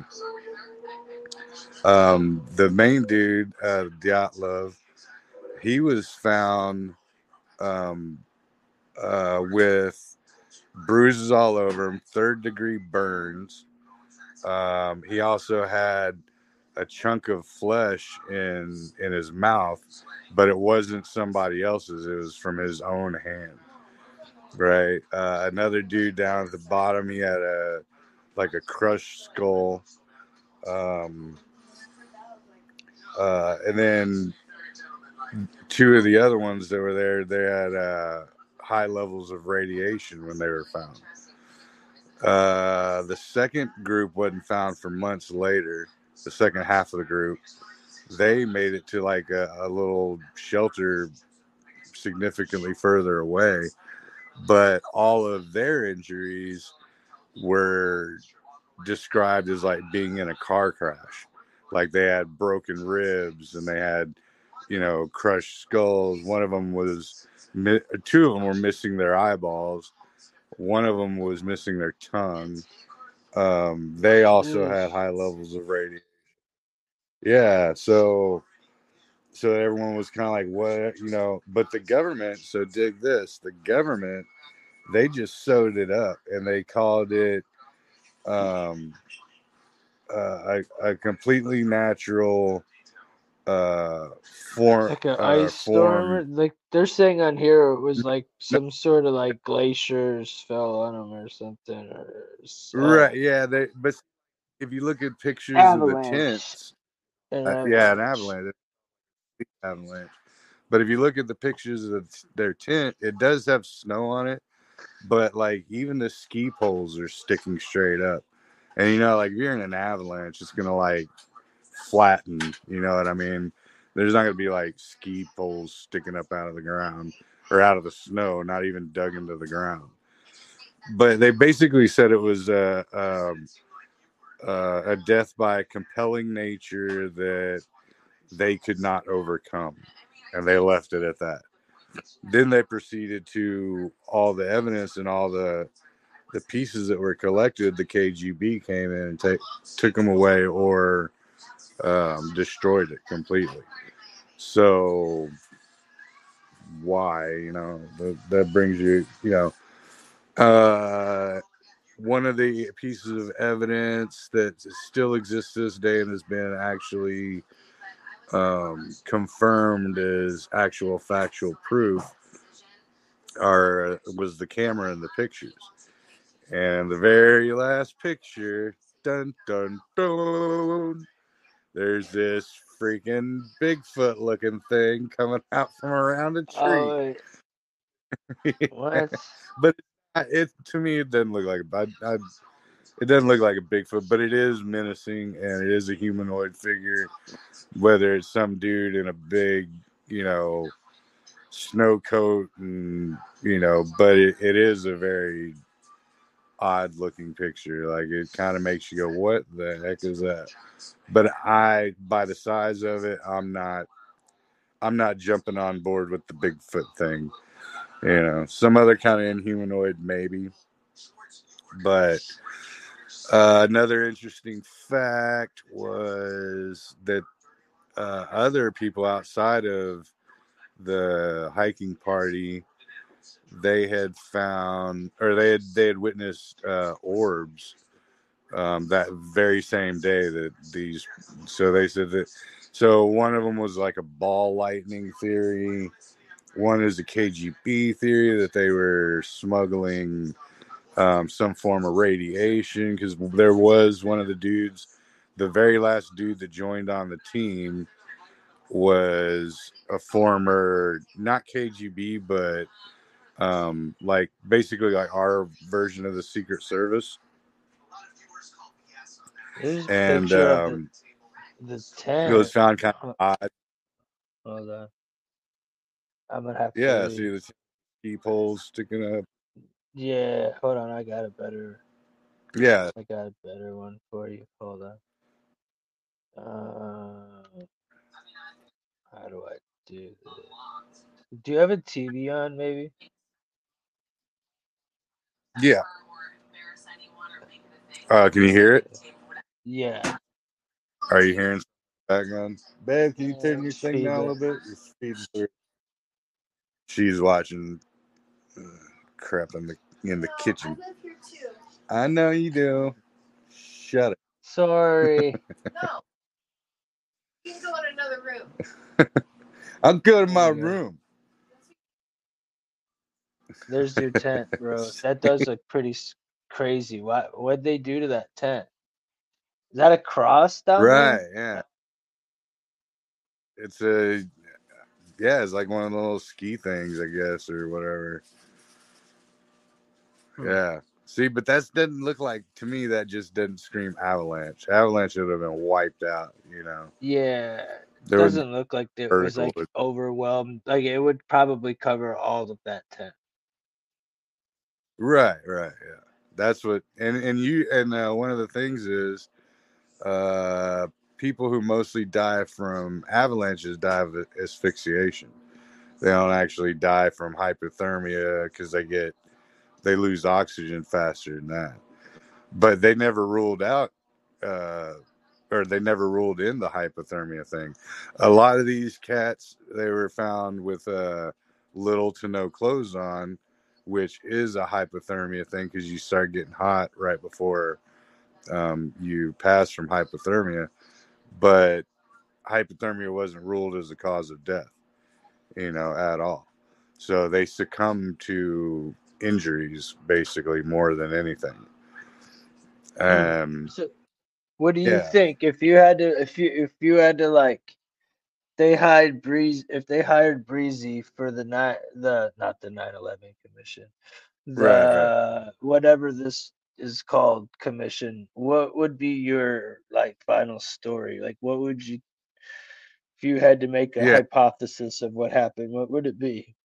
Um the main dude uh Dyatlov, he was found um uh with bruises all over him third degree burns. Um he also had a chunk of flesh in in his mouth but it wasn't somebody else's it was from his own hand right? Uh another dude down at the bottom he had a like a crushed skull um uh and then two of the other ones that were there they had uh high levels of radiation when they were found. Uh the second group wasn't found for months later the second half of the group they made it to like a, a little shelter significantly further away but all of their injuries were described as like being in a car crash. Like they had broken ribs and they had, you know, crushed skulls. One of them was, two of them were missing their eyeballs. One of them was missing their tongue. Um, they also had high levels of radiation. Yeah, so so everyone was kind of like, what, you know? But the government, so dig this: the government, they just sewed it up and they called it um, uh, a, a completely natural uh form like an uh, ice storm. Like they're saying on here, it was like some sort of like glaciers fell on them or something. Or uh, right? Yeah, they. But if you look at pictures Avalanche. of the tents, an uh, yeah, an avalanche. avalanche. But if you look at the pictures of their tent, it does have snow on it, but like even the ski poles are sticking straight up. And you know, like if you're in an avalanche, it's gonna like flatten. You know what I mean? There's not gonna be like ski poles sticking up out of the ground or out of the snow, not even dug into the ground. But they basically said it was a um, uh, a death by a compelling nature that they could not overcome, and they left it at that. Then they proceeded to all the evidence and all the the pieces that were collected. The KGB came in and take took them away or um, destroyed it completely. So why, you know, that, that brings you, you know, uh, one of the pieces of evidence that still exists this day and has been actually um, confirmed as actual factual proof are was the camera and the pictures. And the very last picture, dun dun dun, there's this freaking Bigfoot looking thing coming out from around a tree. Oh, what? but it to me it doesn't look like I, I, it doesn't look like a Bigfoot, but it is menacing and it is a humanoid figure. Whether it's some dude in a big, you know, snow coat and you know, but it, it is a very odd looking picture. Like it kind of makes you go, "What the heck is that?" But I, by the size of it, I'm not, I'm not jumping on board with the Bigfoot thing. You know, some other kind of inhumanoid maybe. But uh, another interesting fact was that uh, other people outside of the hiking party they had found or they had they had witnessed uh, orbs um, that very same day that these so they said that so one of them was like a ball lightning theory one is a kgb theory that they were smuggling um, some form of radiation because there was one of the dudes the very last dude that joined on the team was a former not kgb but um, like basically like our version of the Secret Service. And um, the, the it was found kind of odd. Hold on. I'm gonna have to. Yeah, see the ski poles sticking up. Yeah, hold on. I got a better. Yeah, I got a better one for you. Hold on. Uh, how do I do this? Do you have a TV on, maybe? yeah. Uh, can you hear it? Yeah. Are you hearing background? Babe, can you turn your thing down a little bit? You're speeding through. She's watching uh, crap in the in the kitchen. I live here too. I know you do. Shut it. Sorry. No. You can go in another room. I'll go to my There you go. room. There's your tent, bro. That does look pretty crazy. What what'd they do to that tent? Is that a cross down Right, there? yeah. It's a yeah, it's like one of those ski things, I guess, or whatever. Hmm. Yeah. See, but that didn't look like to me. That just didn't scream avalanche. Avalanche would have been wiped out. You know, Yeah. there Doesn't look like it was like overwhelmed. Like it would probably cover all of that tent. right, right, yeah. that's what and and you and uh, one of the things is uh people who mostly die from avalanches die of asphyxiation. They don't actually die from hypothermia because they get they lose oxygen faster than that. But they never ruled out uh or they never ruled in the hypothermia thing. A lot of these cats they were found with uh little to no clothes on which is a hypothermia thing because you start getting hot right before um, you pass from hypothermia. But hypothermia wasn't ruled as a cause of death, you know, at all. So they succumb to injuries basically more than anything. Um, So, what do you yeah. think if you had to if you if you had to like they hired Breeze if they hired Breezy for the night the not the 9/11 commission the Right, whatever this is called commission what would be your like final story like what would you if you had to make a yeah, hypothesis of what happened what would it be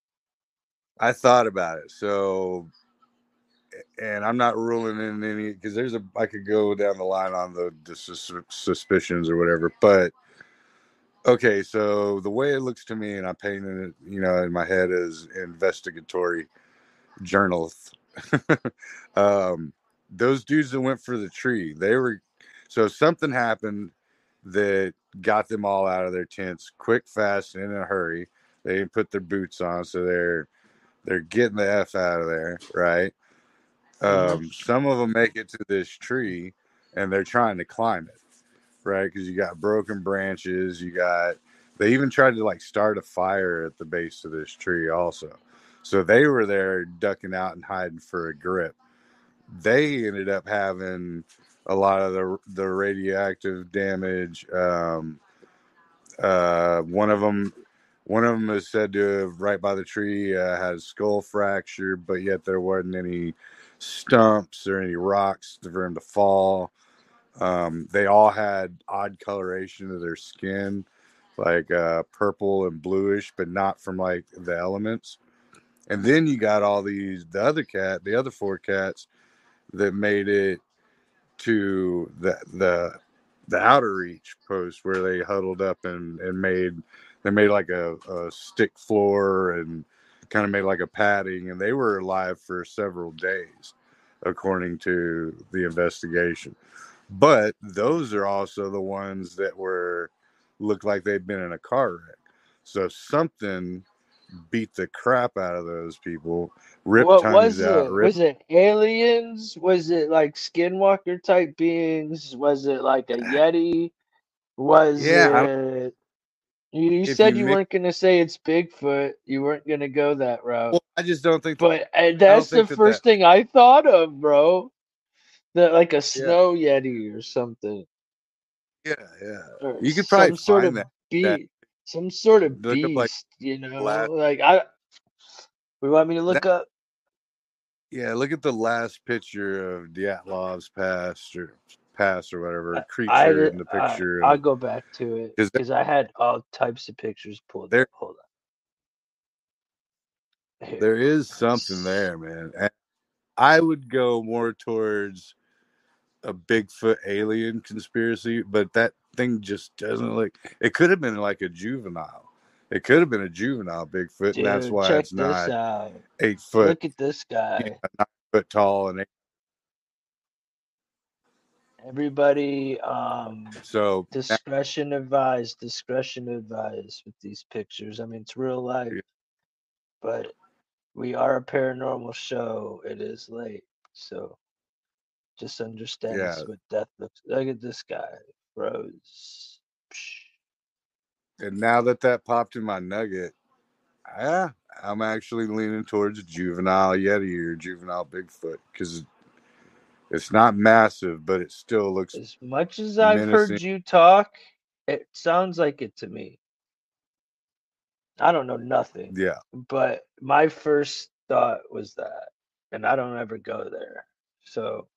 I thought about it. So, and I'm not ruling in any because there's a I could go down the line on the, the sus- suspicions or whatever, but Okay, so the way it looks to me, and I painted it, you know, in my head as investigatory journalists. um, those dudes that went for the tree, they were so something happened that got them all out of their tents quick, fast, and in a hurry. They didn't put their boots on, so they're they're getting the f out of there, right? Mhm. Um, some of them make it to this tree, and they're trying to climb it right? Because you got broken branches, you got they even tried to like start a fire at the base of this tree also. So they were there ducking out and hiding for a grip. They ended up having a lot of the the radioactive damage. Um, uh, one of them, one of them is said to have right by the tree uh, had a skull fracture, but yet there wasn't any stumps or any rocks for him to fall. Um, they all had odd coloration of their skin, like uh, purple and bluish, but not from like the elements. And then you got all these the other cat, the other four cats that made it to the the the outer reach post where they huddled up and and made they made like a, a stick floor and kind of made like a padding and they were alive for several days according to the investigation. But those are also the ones that were looked like they'd been in a car wreck. So something beat the crap out of those people ripped what was out it ripped was it aliens was it like skinwalker type beings was it like a yeti was yeah I, it You, you said you mix weren't going to say it's Bigfoot. You weren't going to go that route. well i just don't think But uh, i that's the think that that first thing I thought of, bro. That like a yeah snow yeti or something, Yeah, yeah. or You could probably some sort find of that. That beast, some sort of look up like beast. You know, last like I. We want me to that. look up. Yeah, look at the last picture of Dyatlov's past or past or whatever I, I creature in the uh, picture. I'll go back to it because I had all types of pictures pulled There- up. Hold on. Here. there is something there, man. I would go more towards a Bigfoot alien conspiracy, but that thing just doesn't look. It could have been like a juvenile. It could have been a juvenile Bigfoot, and that's why check it's this not out. eight foot, Look at this guy. know, nine foot tall, and eight. Everybody, um, so now- discretion advised. Discretion advised with these pictures. I mean, it's real life, Yeah. but we are a paranormal show. It is late, so just understand this Yeah. what death looks. Look at this guy, froze. And now that that popped in my nugget, yeah, I'm actually leaning towards juvenile Yeti or juvenile Bigfoot because it's not massive, but it still looks As much as I've heard you talk, it sounds like it to me. I don't know nothing. Yeah, but my first thought was that and i don't ever go there so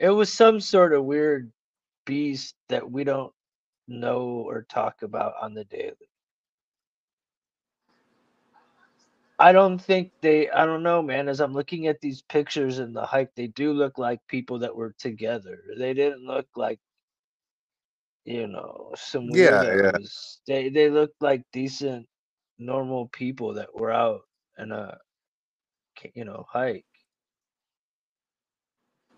it was some sort of weird beast that we don't know or talk about on the daily I don't think they. I don't know, man. As I'm looking at these pictures and the hike, they do look like people that were together. They didn't look like, you know, some Yeah, yeah. They they looked like decent, normal people that were out in a, you know, hike.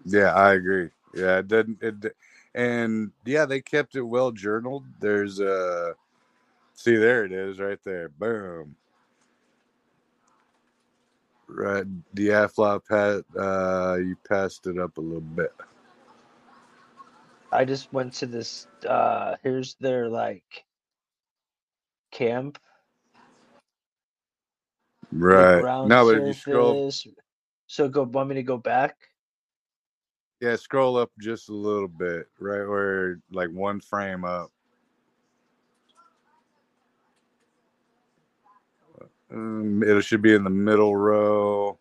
Yeah, I agree. Yeah, it didn't it and yeah, they kept it well journaled. There's uh see there it is right there. Boom. Right. Flop pat uh you passed it up a little bit. I just went to this. uh Here's their like camp, Right. ground No, but if you scroll. So go. Want me to go back? Yeah, scroll up just a little bit, right where like one frame up. Um, it should be in the middle row.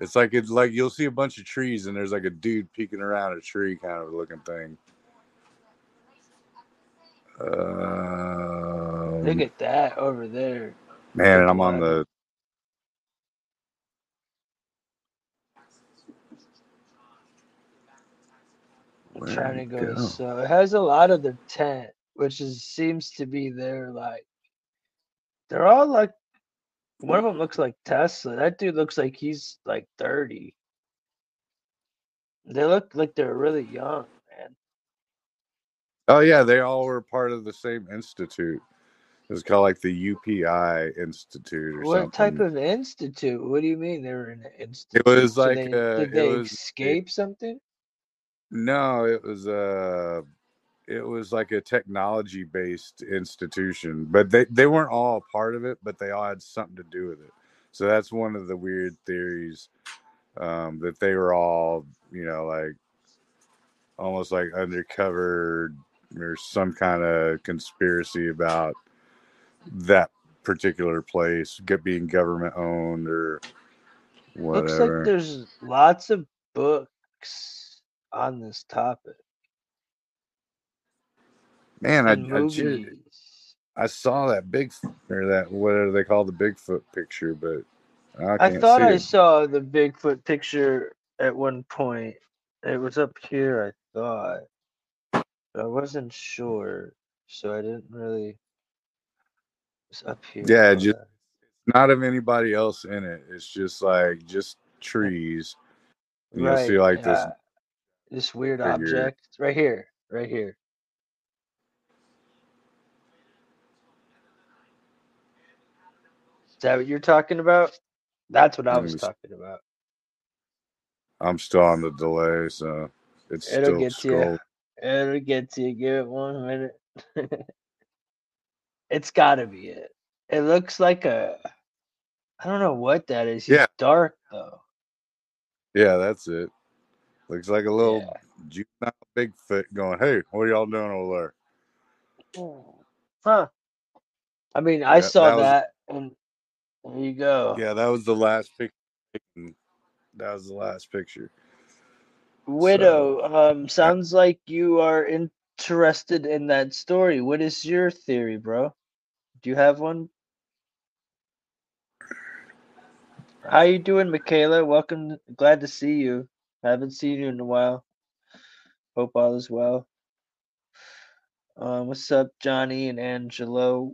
It's like it's like you'll see a bunch of trees and there's like a dude peeking around a tree kind of looking thing. Look Um, at that over there. man, and I'm on the I'm trying to go. go? So it has a lot of the tent, which is seems to be their like. They're all like. One of them looks like Tesla. That dude looks like he's like thirty. They look like they're really young, man. Oh yeah, they all were part of the same institute. It was called like the UPI Institute or something What type of institute? What do you mean they were in an institute? It was So like they uh did it they was escape something? No, it was uh it was like a technology based institution, but they they weren't all a part of it, but they all had something to do with it. So that's one of the weird theories um, that they were all, you know, like almost like undercover or some kind of conspiracy about that particular place get being government owned or whatever. Looks like there's lots of books on this topic Man, I I, I saw that big or that whatever they call the Bigfoot picture, but I I thought see I it. saw the Bigfoot picture at one point. It was up here, I thought. But I wasn't sure, so I didn't really. It's up here. Yeah, just on. not of anybody else in it. It's just like just eh, trees. And you'll see like yeah. This weird figure. object. It's right here. Right here. Is that what you're talking about? That's what I Let was talking about. I'm still on the delay, so it's It'll still get to you. It'll get to you. Give it one minute. it's gotta be it. It looks like a. I don't know what that is. He's Yeah, dark though. yeah, that's it. Looks like a little Yeah. juvenile Bigfoot going, "Hey, what are y'all doing over there?" Huh. I mean, there?" I Yeah, saw that was that, and there you go. yeah, that was the last picture. That was the last picture. So Widow, um, I, sounds like you are interested in that story. What is your theory, bro? Do you have one? How you doing, Michaela? Welcome. Glad to see you. Haven't seen you in a while. Hope all is well. Um, what's up, Johnny and Angelo?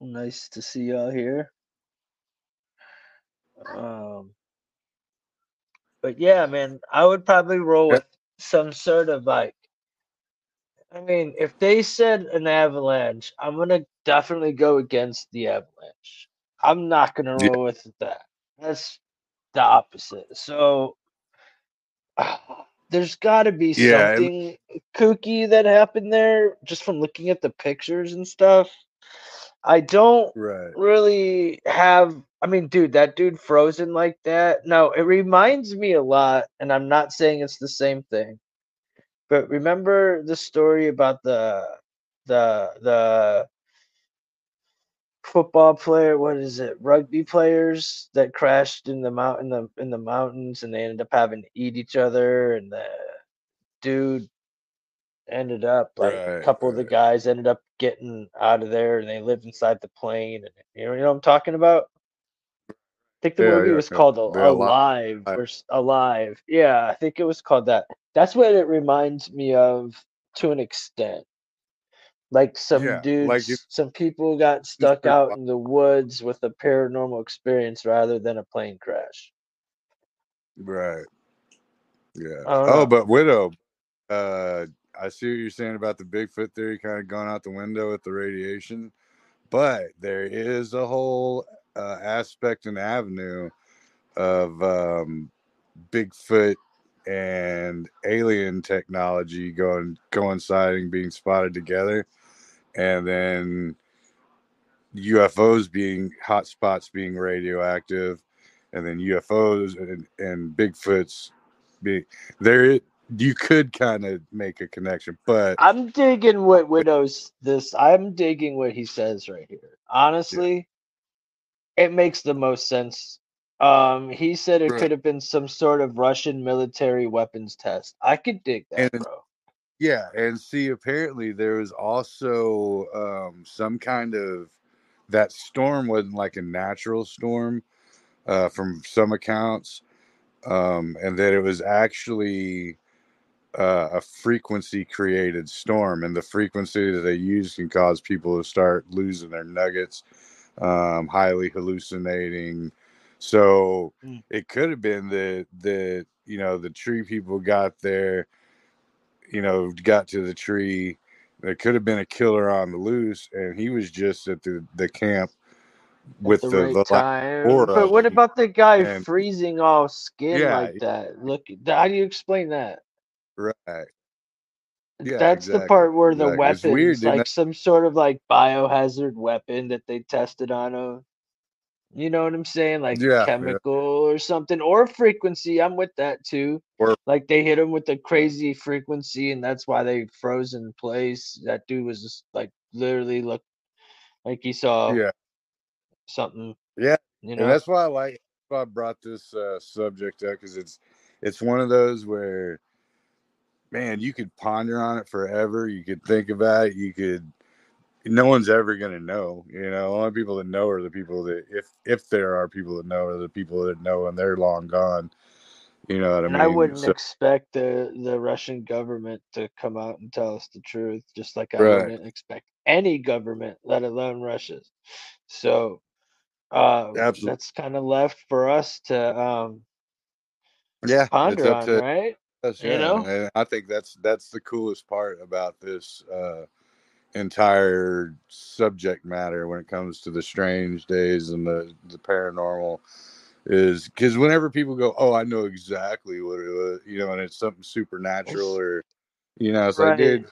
Nice to see y'all here. Um, but yeah, man, I would probably roll with some sort of like I mean, if they said an avalanche, I'm gonna definitely go against the avalanche. I'm not gonna yeah, roll with that. That's the opposite. So there's got to be yeah, and something kooky that happened there just from looking at the pictures and stuff. I don't right. really have I mean, dude, that dude frozen like that. No, it reminds me a lot, and I'm not saying it's the same thing. But remember the story about the the the football player, what is it? Rugby players that crashed in the mountain the in the mountains and they ended up having to eat each other and the dude ended up like a Right, couple of the guys ended up getting out of there and they lived inside the plane and you know, you know what I'm talking about? I think the Yeah, movie yeah, was yeah. called Alive. Alive or Alive. Yeah, I think it was called that. That's what it reminds me of to an extent. Like some Yeah, dudes, like if some people got stuck out in the woods with a paranormal experience rather than a plane crash. right. Yeah. Oh, know. but Widow, uh, I see what you're saying about the Bigfoot theory kind of going out the window with the radiation, but there is a whole uh, aspect and avenue of um, Bigfoot and alien technology going coinciding, being spotted together, and then UFOs being hot spots being radioactive, and then UFOs and, and Bigfoots being there. You could kind of make a connection, but I'm digging what Widow's this. I'm digging what he says right here. Honestly, it makes the most sense. Um, he said it Right. could have been some sort of Russian military weapons test. I could dig that, And- bro. Yeah, and see, apparently there was also um, some kind of that storm wasn't like a natural storm uh, from some accounts, um, and that it was actually uh, a frequency created storm, and the frequency that they use can cause people to start losing their nuggets, um, highly hallucinating. So Mm. it could have been that that you know the tree people got there you know, got to the tree. There could have been a killer on the loose, and he was just at the, the camp with the, the right the, time. But what about the guy and- freezing off skin Yeah. like that? Look, how do you explain that? Right. Yeah, That's the part where the exactly. Weird, like some sort of like biohazard weapon that they tested on him. You know what I'm saying? Like Yeah, yeah. chemical or something, or frequency. I'm with that too. Or- like they hit him with a crazy frequency, and that's why they froze in place. That dude was just like literally look like he saw Yeah. something. Yeah, You And know, that's why I like why I brought this uh, subject up because it's it's one of those where, man, you could ponder on it forever. You could think about it. You could. No one's ever gonna know. You know, the only people that know are the people that if if there are people that know are the people that know and they're long gone. You know what I mean? I wouldn't So- expect the the Russian government to come out and tell us the truth, just like I Right. wouldn't expect any government, let alone Russia's. So uh, Absolutely. that's kind of left for us to um, yeah, ponder on, to right? us, You know? And I think that's that's the coolest part about this uh, entire subject matter when it comes to the strange days and the the paranormal is because whenever people go, oh, I know exactly what it was, you know, and it's something supernatural or you know, it's like, Right. dude,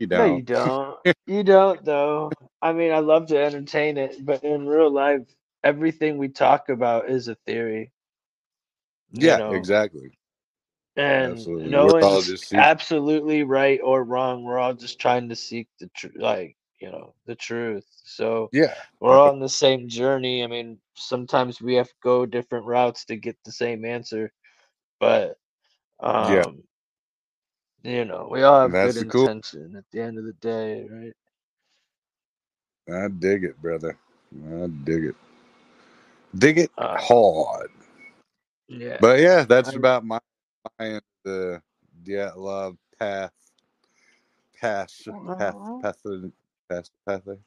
you No, you don't. don't. you don't, though. I mean, I love to entertain it, but in real life, everything we talk about is a theory. yeah, know? exactly. And Absolutely. no We're one's absolutely right or wrong. We're all just trying to seek the truth, like, you know, the truth. So Yeah, we're all on the same journey. I mean, sometimes we have to go different routes to get the same answer, but um, Yeah. you know, we all have that's good the cool- intention at the end of the day, right? I dig it, brother. I dig it. Dig it Uh, hard. Yeah. But yeah, that's I- about my, my the yeah love path path path path path path.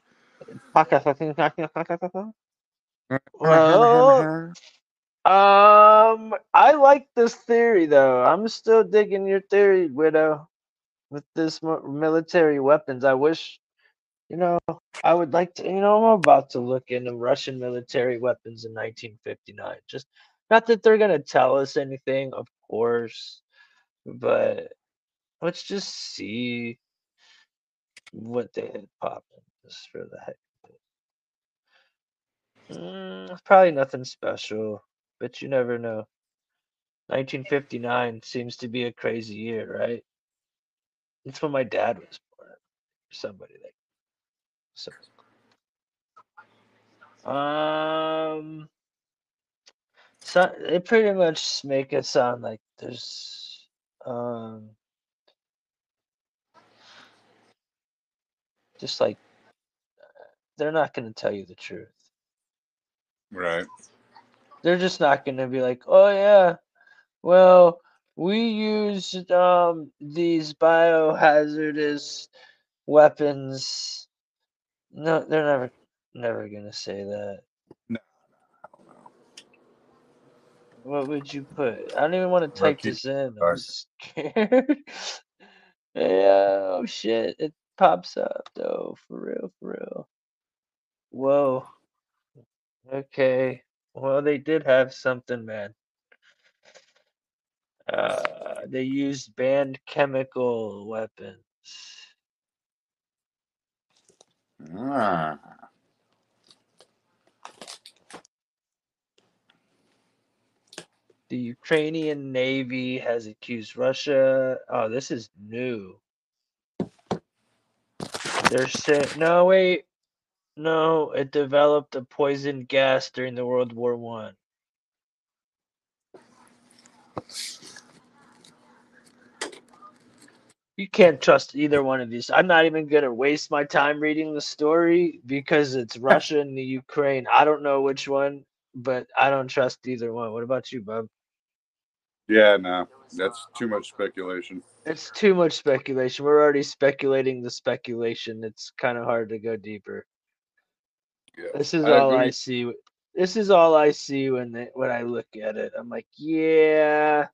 Well, um, I like this theory though. I'm still digging your theory, Widow, with this military weapons. I wish, you know, I would like to. You know, I'm about to look into Russian military weapons in 1959. Just not that they're gonna tell us anything, of course, but let's just see what they had popping just for the heck. of it. Mm, probably nothing special, but you never know. 1959 seems to be a crazy year, right? It's when my dad was born. Somebody like so. Um, so they pretty much make it sound like there's um Just like they're not going to tell you the truth. Right. They're just not going to be like, "Oh yeah, well, we used um these biohazardous weapons." No, they're never never going to say that. No. What would you put? I don't even want to type Rookie this in. I'm scared. yeah, oh shit. It pops up though. For real, for real. Whoa. Okay. Well, they did have something, man. Uh, they used banned chemical weapons. Ah. The Ukrainian Navy has accused Russia. Oh, this is new. They're saying no, wait, no. It developed a poison gas during the World War One. You can't trust either one of these. I'm not even gonna waste my time reading the story because it's Russia and the Ukraine. I don't know which one, but I don't trust either one. What about you, Bob? Yeah, no, that's too much speculation. It's too much speculation. We're already speculating the speculation. It's kind of hard to go deeper. Yeah. This is I all I see. This is all I see when they, when I look at it. I'm like, yeah,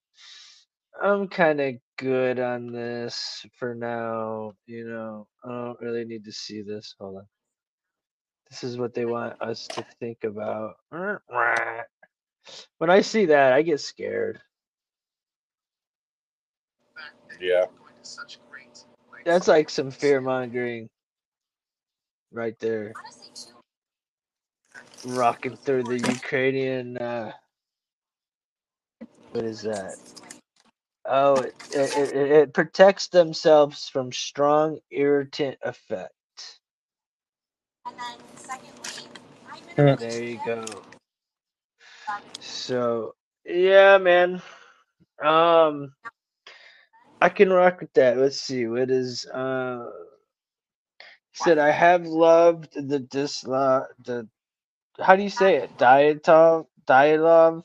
I'm kind of good on this for now. You know, I don't really need to see this. Hold on. This is what they want us to think about. When I see that, I get scared. Yeah. That's like some fear mongering right there. Rocking through the Ukrainian. Uh, what is that? Oh, it, it, it, it protects themselves from strong irritant effect. There you go. So, yeah, man. Um, I can rock with that. Let's see. What is uh? Said I have loved the disla the. How do you say it? Dietov Dialov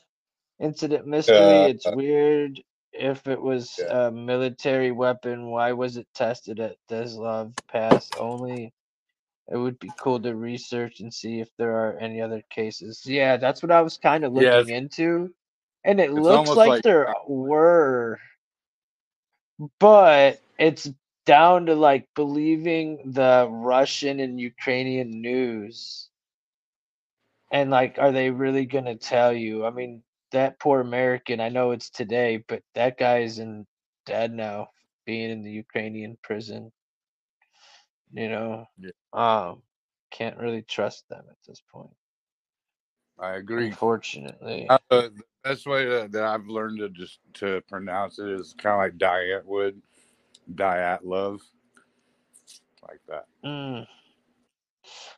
incident mystery. Uh, it's weird. If it was Yeah. a military weapon, why was it tested at Deslov Pass only? It would be cool to research and see if there are any other cases. Yeah, that's what I was kind of Yeah, looking into. And it looks like like- there were, but it's down to like believing the Russian and Ukrainian news. And like, are they really going to tell you? I mean, that poor American, I know it's today, but that guy's in dead now, being in the Ukrainian prison. You know, Yeah. um, can't really trust them at this point. I agree. Unfortunately. Uh, the best way that, that I've learned to just to pronounce it is kind of like Diet would, Diet love, like that. Mm.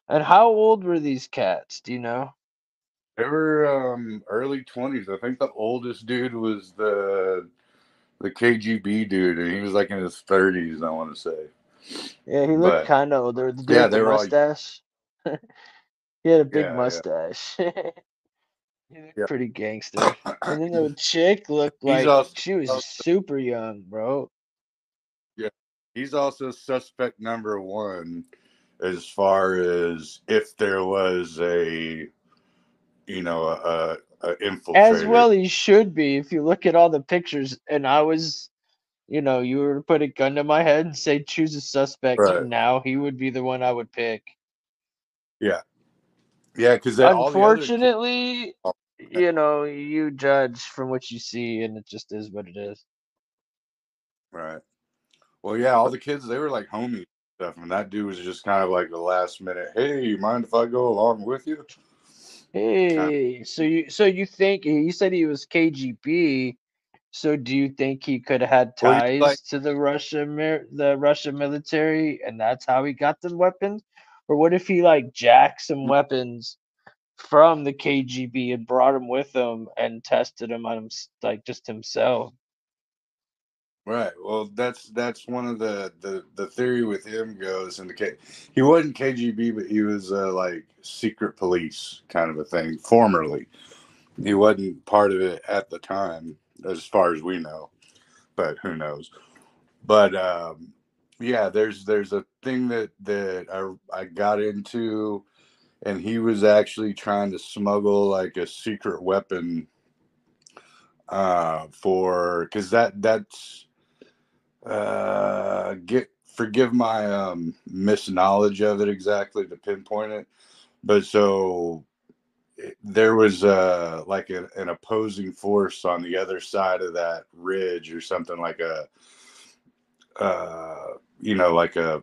And how old were these cats? Do you know? They were um, early twenties. I think the oldest dude was the the KGB dude, and he was like in his thirties. I want to say. Yeah, he looked kind of older. The dude Yeah, with they the were all- mustache. he had a big Yeah, yeah. he looked Yeah. pretty gangster. And then the chick looked like also- she was also- super young, bro. Yeah. He's also suspect number one as far as if there was a, you know, a, a infiltrator. As well, he should be. If you look at all the pictures, and I was, you know, you were to put a gun to my head and say choose a suspect Right. now, he would be the one I would pick. Yeah, because other kids- Unfortunately, Oh, you know, you judge from what you see, and it just is what it is. Right. Well, yeah, all the kids they were like homies and stuff, and that dude was just kind of like the last minute. Hey, you mind if I go along with you? Hey, so you so you think you said he was KGB? So do you think he could have had ties like- to the Russia mir- the Russian military, and that's how he got the weapons? Or what if he like jacked some Mm. weapons from the KGB and brought them with him and tested them on him like just himself? Right. Well, that's that's one of the the the theory with him goes in the K. He wasn't KGB, but he was uh, like secret police kind of a thing. Formerly, he wasn't part of it at the time, as far as we know. But who knows? But um, yeah, there's there's a thing that that I I got into, and he was actually trying to smuggle like a secret weapon uh for because that that's uh get forgive my um misknowledge of it exactly to pinpoint it but so there was uh like a, an opposing force on the other side of that ridge or something like a uh you know like a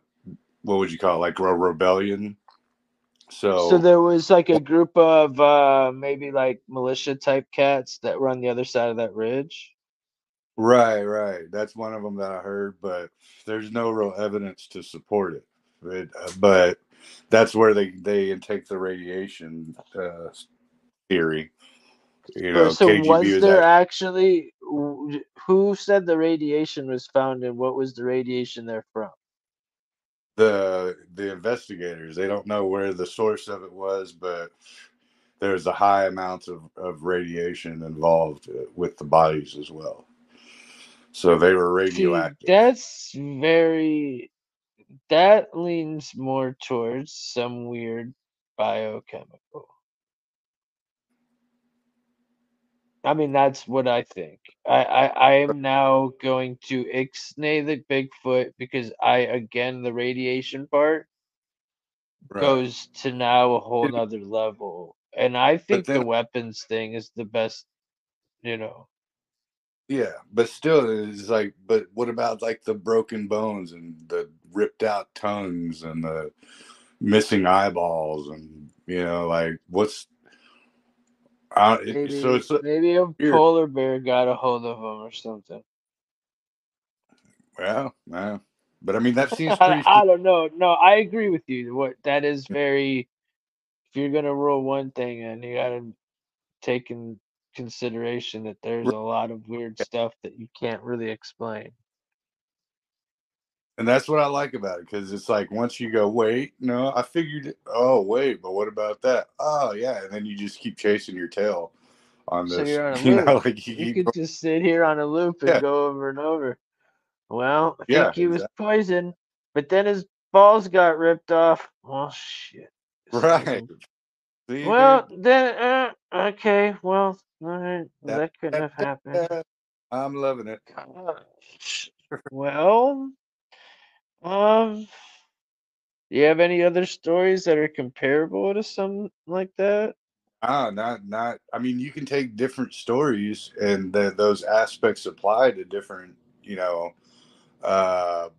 what would you call it like a rebellion so, So there was like a group of uh maybe like militia type cats that were on the other side of that ridge. Right, right. That's one of them that I heard, but there's no real evidence to support it. But, uh, but that's where they they take the radiation uh, theory. You know, so KGB was was there act- actually who said the radiation was found and what was the radiation there from? the the investigators. They don't know where the source of it was, but there's a high amount of, of radiation involved uh, with the bodies as well. So they were radioactive. that's very that leans more towards some weird biochemical. I mean, that's what I think. I, I, I am now going to ixnay the Bigfoot because I, again, the radiation part Right. goes to now a whole nother level. And I think the weapons thing is the best, you know. Yeah, but still, it's like, but what about like the broken bones and the ripped out tongues and the missing eyeballs and you know, like what's uh, Maybe, so it's maybe a weird. polar bear got a hold of him or something. well, yeah. But I mean, that seems I. I don't know. No, I agree with you. What that is very. If you're gonna rule one thing, and you gotta take in consideration that there's a lot of weird stuff that you can't really explain. And that's what I like about it because it's like once you go, wait, no, I figured it. Oh, wait, but what about that? Oh, yeah, and then you just keep chasing your tail on this. So you're on a you know, loop. like you You could just sit here on a loop and Yeah. go over and over. Well, I Yeah, think he was poisoned, but then his balls got ripped off. Well, shit. right. See, dude? Well, then, uh, okay. Well, all right. That- That couldn't have happened. I'm loving it. Gosh. Well, um, do you have any other stories that are comparable to something like that? Ah, not not. I mean, you can take different stories, and the, those aspects apply to different, you know, uh,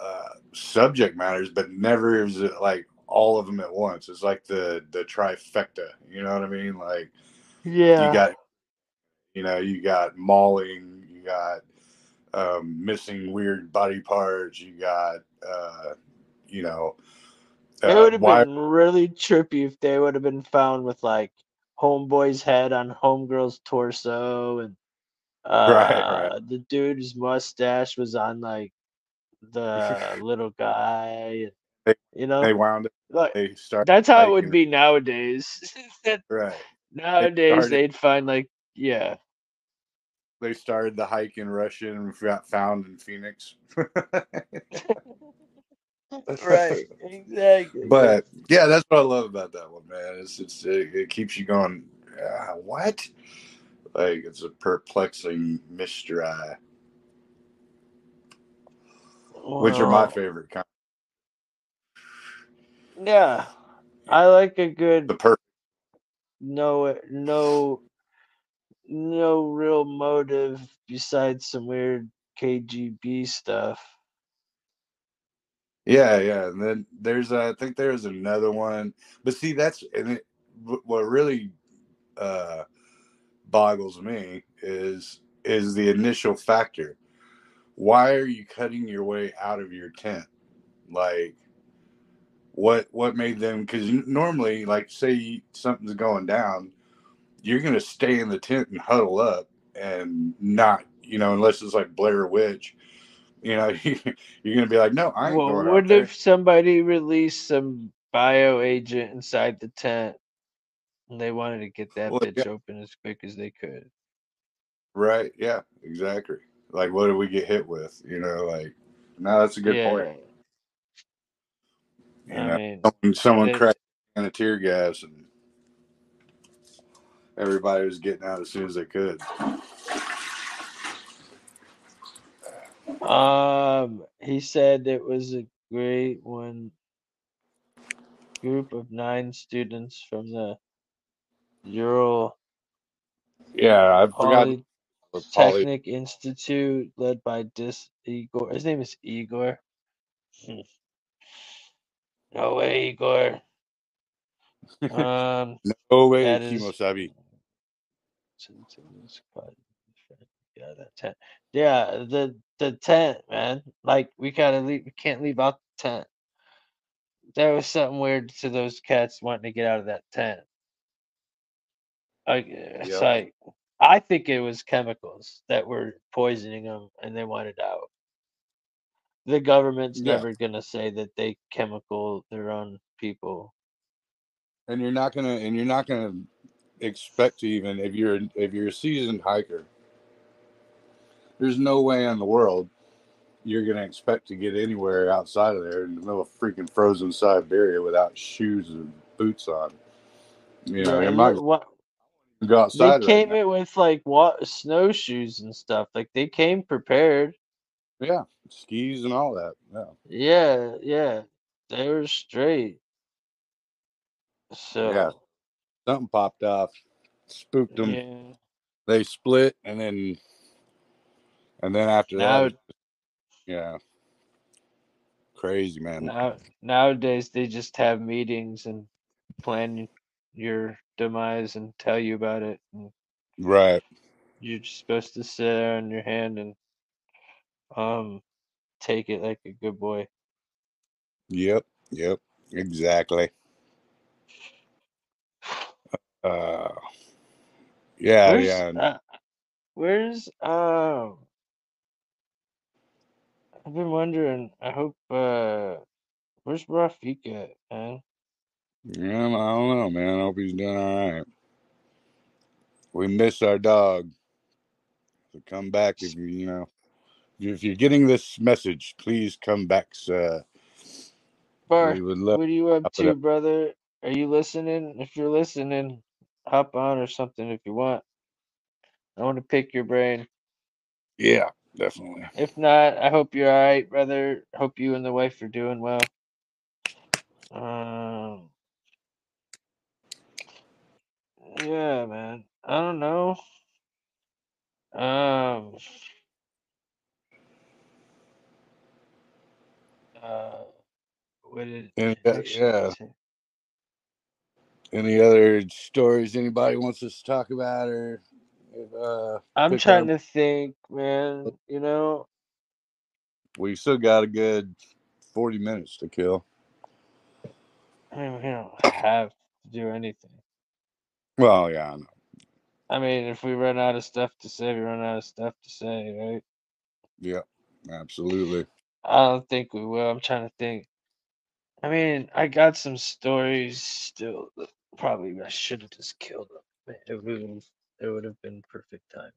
uh, subject matters, but never is it like all of them at once. It's like the the trifecta. You know what I mean? Like Yeah. you got, you know, you got mauling, you got um, missing weird body parts, you got, uh, you know. It uh, would have wire- been really trippy if they would have been found with like homeboy's head on homegirl's torso and uh Right, the dude's mustache was on like the little guy They- you know they wound it. like, They start. that's how it would be nowadays Right. nowadays they'd find like yeah they started the hike in Russia and got found in Phoenix. right exactly But yeah, that's what I love about that one, man. It's it's it, it keeps you going. Uh, what? Like it's a perplexing mystery, which are my favorite kind. yeah i like a good The perfect. no no no real motive besides some weird KGB stuff. Yeah, yeah. And then there's uh, I think there's another one, but see that's and it, what really uh, boggles me is is the initial factor. Why are you cutting your way out of your tent? Like, what what made them? Because normally, like, say something's going down, you're gonna stay in the tent and huddle up and not you know, unless it's like Blair Witch, you know, you're gonna be like, no, I ain't Well, going out what there. if somebody released some bio agent inside the tent and they wanted to get that Well, bitch yeah. open as quick as they could? Right? Yeah, exactly. Like, what do we get hit with? You know, like, no, that's a good yeah. point. You I know, mean, someone, someone cracked in a tear gas and everybody was getting out as soon as they could. Um, he said it was a great one. Group of nine students from the Ural Yeah, I forgot. Polly- Polytechnic Institute, led by Dis Igor. His name is Igor. Hmm. no way, Igor. Um, No way, Kimosabi. Yeah, that tent. Yeah, the the tent, man. Like we gotta leave. We can't leave out the tent. There was something weird to those cats wanting to get out of that tent. Like it's Yeah. like I think it was chemicals that were poisoning them, and they wanted out. The government's Yeah. never gonna say that they chemical their own people. and you're not gonna and you're not gonna expect to even if you're if you're a seasoned hiker there's no way in the world you're gonna expect to get anywhere outside of there in the middle of freaking frozen siberia without shoes and boots on you know Yeah, you might what- go they outside right came now. in with like what snowshoes and stuff. Like they came prepared. yeah skis and all that yeah Yeah, yeah. They were straight. So Yeah. Something popped off spooked them yeah. they split and then and then after Now that yeah crazy man now nowadays they just have meetings and plan your demise and tell you about it. And right you're just supposed to sit there on your hand and um take it like a good boy. Yep, yep, exactly. Uh, yeah, Where's yeah. uh, where's uh I've been wondering, I hope uh where's Rafik at, man? Yeah, I don't know, man. I hope he's doing all right. We miss our dog. So come back if you, you know, if you're getting this message, please come back. sir. Bar, we would love. what are you up it to, up. brother? Are you listening? If you're listening, hop on or something if you want. I want to pick your brain. Yeah, definitely. If not, I hope you're all right, brother. Hope you and the wife are doing well. Um, yeah, man. I don't know. Um, uh, what did uh, yeah. Any other stories anybody wants us to talk about, or if, uh, I'm trying up? to think, man. You know, we still got a good forty minutes to kill. I mean, we don't have to do anything. Well, yeah, I know. I mean, if we run out of stuff to say, we run out of stuff to say, right? yeah, absolutely. I don't think we will. I'm trying to think. I mean, I got some stories still. Probably I should have just killed them. It would have, it would have been perfect timing.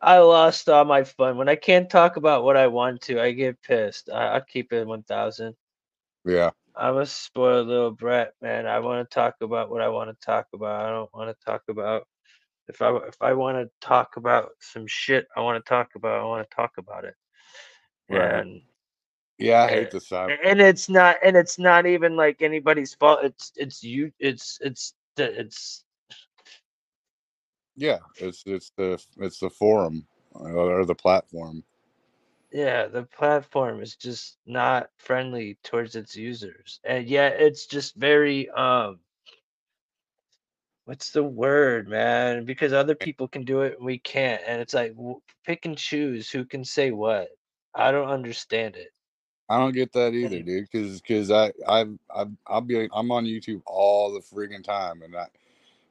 I lost all my fun. When I can't talk about what I want to, I get pissed. I, I'll keep it 1000. Yeah, I'm a spoiled little brat, man. I want to talk about what I want to talk about. I don't want to talk about if I if I want to talk about some shit I want to talk about. I want to talk about it. Right. And yeah. I hate the side. and it's not and it's not even like anybody's fault. It's it's you. It's it's the it's Yeah, it's it's the it's the forum uh, or the platform. yeah. The platform is just not friendly towards its users, and yet it's just very um. What's the word, man? Because other people can do it and we can't, and it's like w- pick and choose who can say what. I don't understand it. I don't get that either, dude. Because because I I I I'll be I'm on YouTube all the friggin' time, and I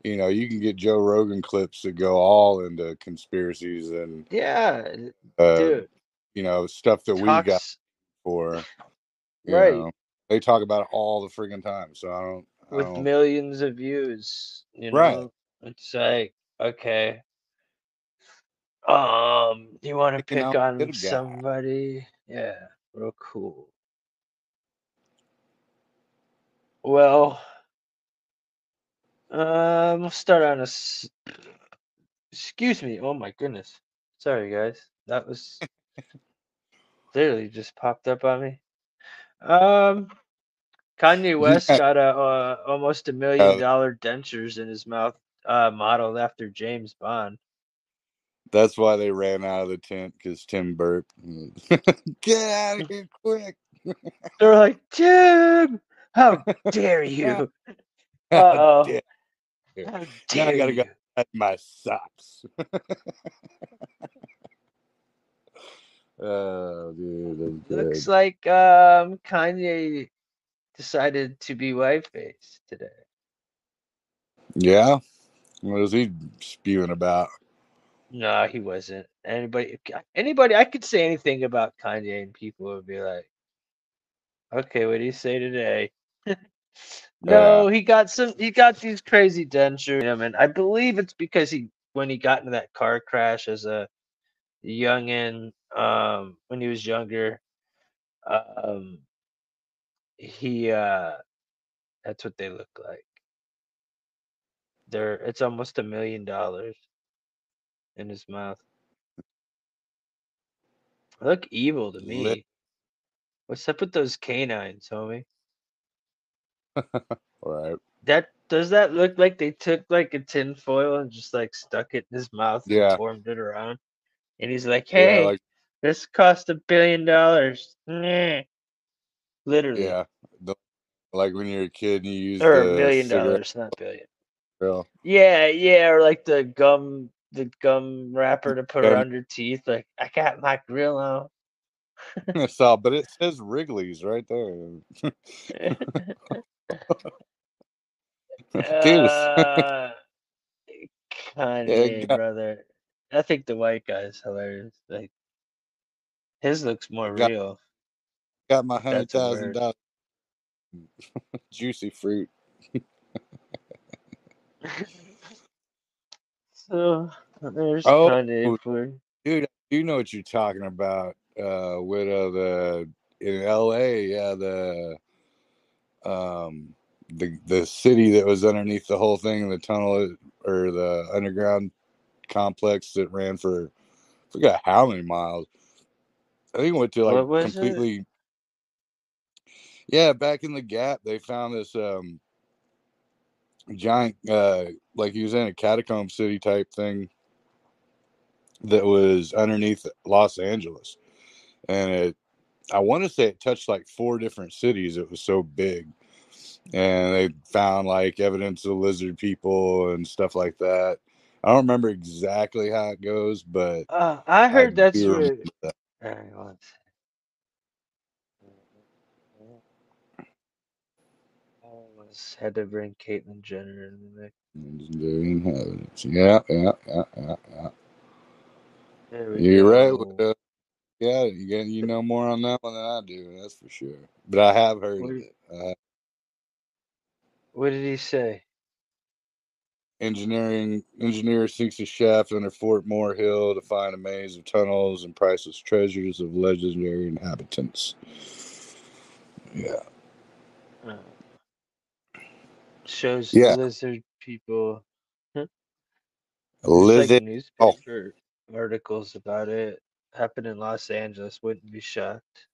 you know, you can get Joe Rogan clips that go all into conspiracies and Yeah, uh, dude. you know stuff that we got Talks for. Right know, they talk about it all the friggin' time. So I don't. I with don't. millions of views. You Right. know, it's like okay. Um, you want to pick on somebody? Yeah, real cool. Well, um, we'll start on a. s- Excuse me. Oh my goodness. Sorry, guys. That was literally just popped up on me. Um, Kanye West got a uh, almost a million dollar dentures in his mouth, uh, modeled after James Bond. That's why they ran out of the tent because Tim burped. Get out of here quick! They're like, Tim, how dare you? Uh How oh, dare how Now I gotta go at my socks. oh, dude. Looks like um Kanye decided to be white face today. Yeah. What is he spewing about? No, he wasn't. Anybody, anybody, I could say anything about Kanye, and people would be like, "Okay, what do you say today?" no, he got some. He got these crazy dentures, him, and I believe it's because he, when he got into that car crash as a youngin, um, when he was younger, um, he, uh, that's what they look like. They're, it's almost a million dollars in his mouth. Look evil to Lit. me. What's up with those canines, homie? right. That does that look like they took like a tin foil and just like stuck it in his mouth Yeah. and formed it around? And he's like, Yeah, "Hey, like this cost a billion dollars." Literally, yeah. The, like when you're a kid and you use or a million cigarette dollars, not billion. grill. Yeah, yeah, or like the gum, the gum wrapper to put Gum. around your teeth. Like, I got my grill on. I saw, but it says Wrigley's right there. Uh, Kanye, got, brother. I think the white guy's hilarious. Like his looks more got, real. got my hundred that's thousand dollars juicy fruit. So there's Oh, Kanye for you. dude, I do know what you're talking about. Uh, with uh, the in L.A. Yeah, the um the the city that was underneath the whole thing, the tunnel or the underground complex that ran for I forgot how many miles. I think it went to like was it? completely. Yeah, back in the gap, they found this um giant, uh like he was in a catacomb city type thing that was underneath Los Angeles, and it. I want to say it touched like four different cities. It was so big, and they found like evidence of lizard people and stuff like that. I don't remember exactly how it goes, but Uh, I I heard that's do where. that. Alright, one second. I had to bring Caitlyn Jenner in the mix. Legendary inhabitants. Yeah, yeah, yeah, yeah, yeah. We You're right. go. Widow. Yeah, you get you know more on that one than I do. That's for sure. But I have heard What, of it. Uh, what did he say? engineering engineer seeks a shaft under Fort Moore Hill to find a maze of tunnels and priceless treasures of legendary inhabitants. Yeah, Uh, shows yeah. lizard people. There's like lizard. Oh, newspaper articles about it. Happened in Los Angeles. Wouldn't be shocked.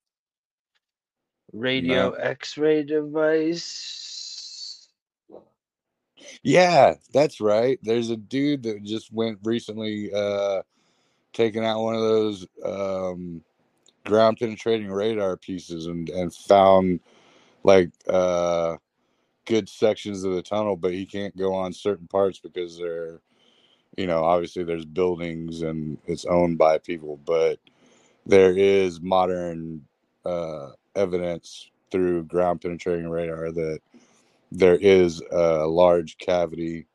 Radio no. X-ray device. Yeah, that's right. There's a dude that just went recently, uh, taking out one of those um, ground penetrating radar pieces and and found like uh good sections of the tunnel, but he can't go on certain parts because they're, you know, obviously there's buildings and it's owned by people, but there is modern uh, evidence through ground penetrating radar that there is a large cavity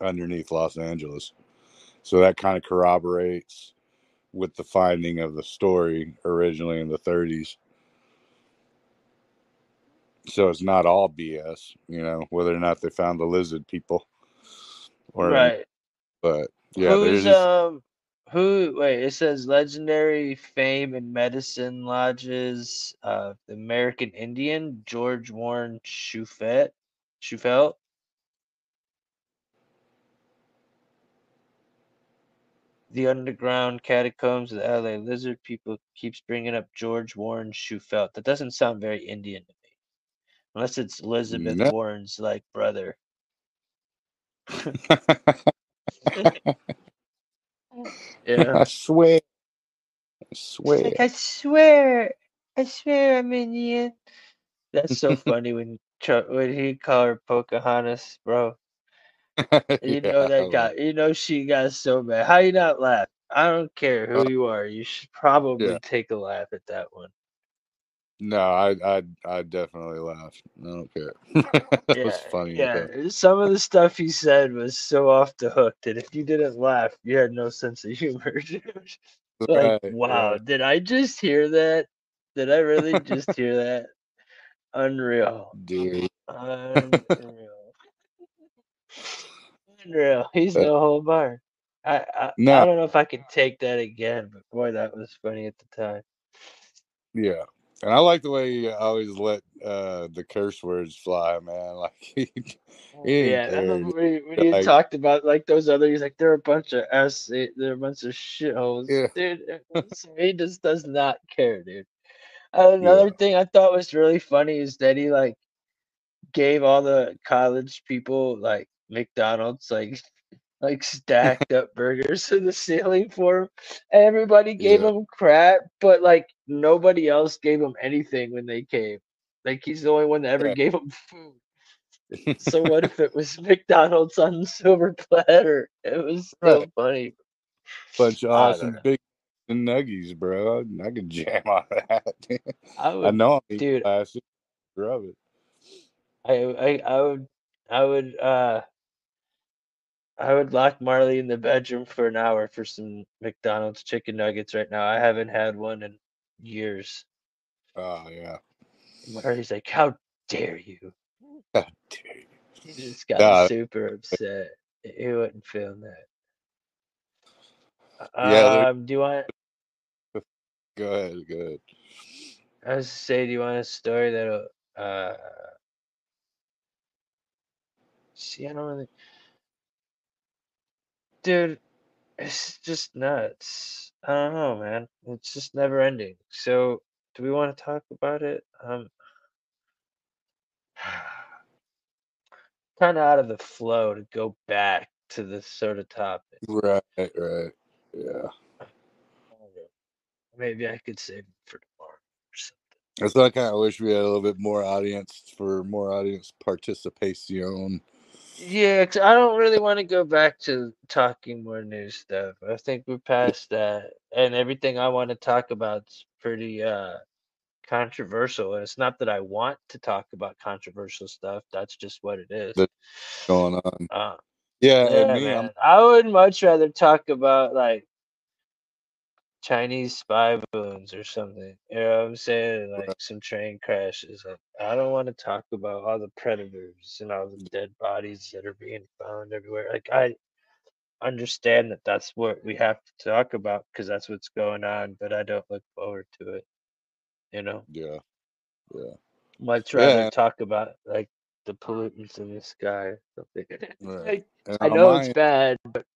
underneath Los Angeles. So that kind of corroborates with the finding of the story originally in the 30s. So it's not all BS, you know, whether or not they found the lizard people or right. but yeah, Who's there's um who wait, it says legendary fame in medicine lodges of the American Indian, George Warren Shufet Shufelt. The underground catacombs of the LA lizard people keeps bringing up George Warren Shufelt. That doesn't sound very Indian to. Unless it's Elizabeth no. Warren's like brother. Yeah. I swear. I swear. like, I swear, I swear I'm Indian. That's so funny when when he called her Pocahontas, bro. You know Yeah, that got, you know she got so mad. How you not laugh? I don't care who Uh, you are. You should probably yeah. take a laugh at that one. No, I I I definitely laughed. I don't care. that Yeah, was funny. yeah. hell. Eh, some of the stuff he said was so off the hook that if you didn't laugh, you had no sense of humor. like, Right, wow, right. did I just hear that? Did I really just hear that? Unreal. Dude. Unreal. Unreal. He's no whole bar. I, I I don't know if I can take that again, but boy, that was funny at the time. yeah. And I like the way he always let uh the curse words fly, man. Like he, he Yeah, I care. when he, when he Like talked about like those other. He's like, they're a bunch of s, they're a bunch of shitholes, yeah, dude. He just does not care, dude. Uh, yeah. another thing I thought was really funny is that he like gave all the college people like McDonald's like like stacked up burgers to the ceiling for him. Everybody gave Yeah. him crap, but like nobody else gave him anything when they came. Like he's the only one that ever Right. gave him food. So what if it was McDonald's on silver platter? It was so Right. funny. Bunch of awesome big nuggies, bro. I, I could jam on that. I I would, know I'm dude. plastic. Rub it. I I I would I would uh I would lock Marley in the bedroom for an hour for some McDonald's chicken nuggets right now. I haven't had one in years. Oh yeah. Marley's like, "How dare you?" God damn. He just got Nah, super upset. He wouldn't film that. yeah, Um, do you want? go ahead, go ahead. I was to say, do you want a story that'll uh see? I don't really, dude. It's just nuts. I don't know, man. It's just never ending. So, do we want to talk about it? Um, kind of out of the flow to go back to this sort of topic. Right, right. Yeah. I don't know. Maybe I could save it for tomorrow or something. I kind of wish we had a little bit more audience for more audience participation. Yeah, 'cause I don't really want to go back to talking more new stuff. I think we're past that, and everything I want to talk about's pretty uh controversial. And it's not that I want to talk about controversial stuff. That's just what it is. That's going on. Uh, Yeah, yeah, man. I would much rather talk about like Chinese spy balloons or something. You know what I'm saying? Like some train crashes. Like, I don't want to talk about all the predators and all the mm. dead bodies that are being found everywhere. Like I understand that that's what we have to talk about because that's what's going on, but I don't look forward to it. You know, yeah, yeah, much rather Yeah. talk about like the pollutants in the sky something. right. And I know my it's bad, but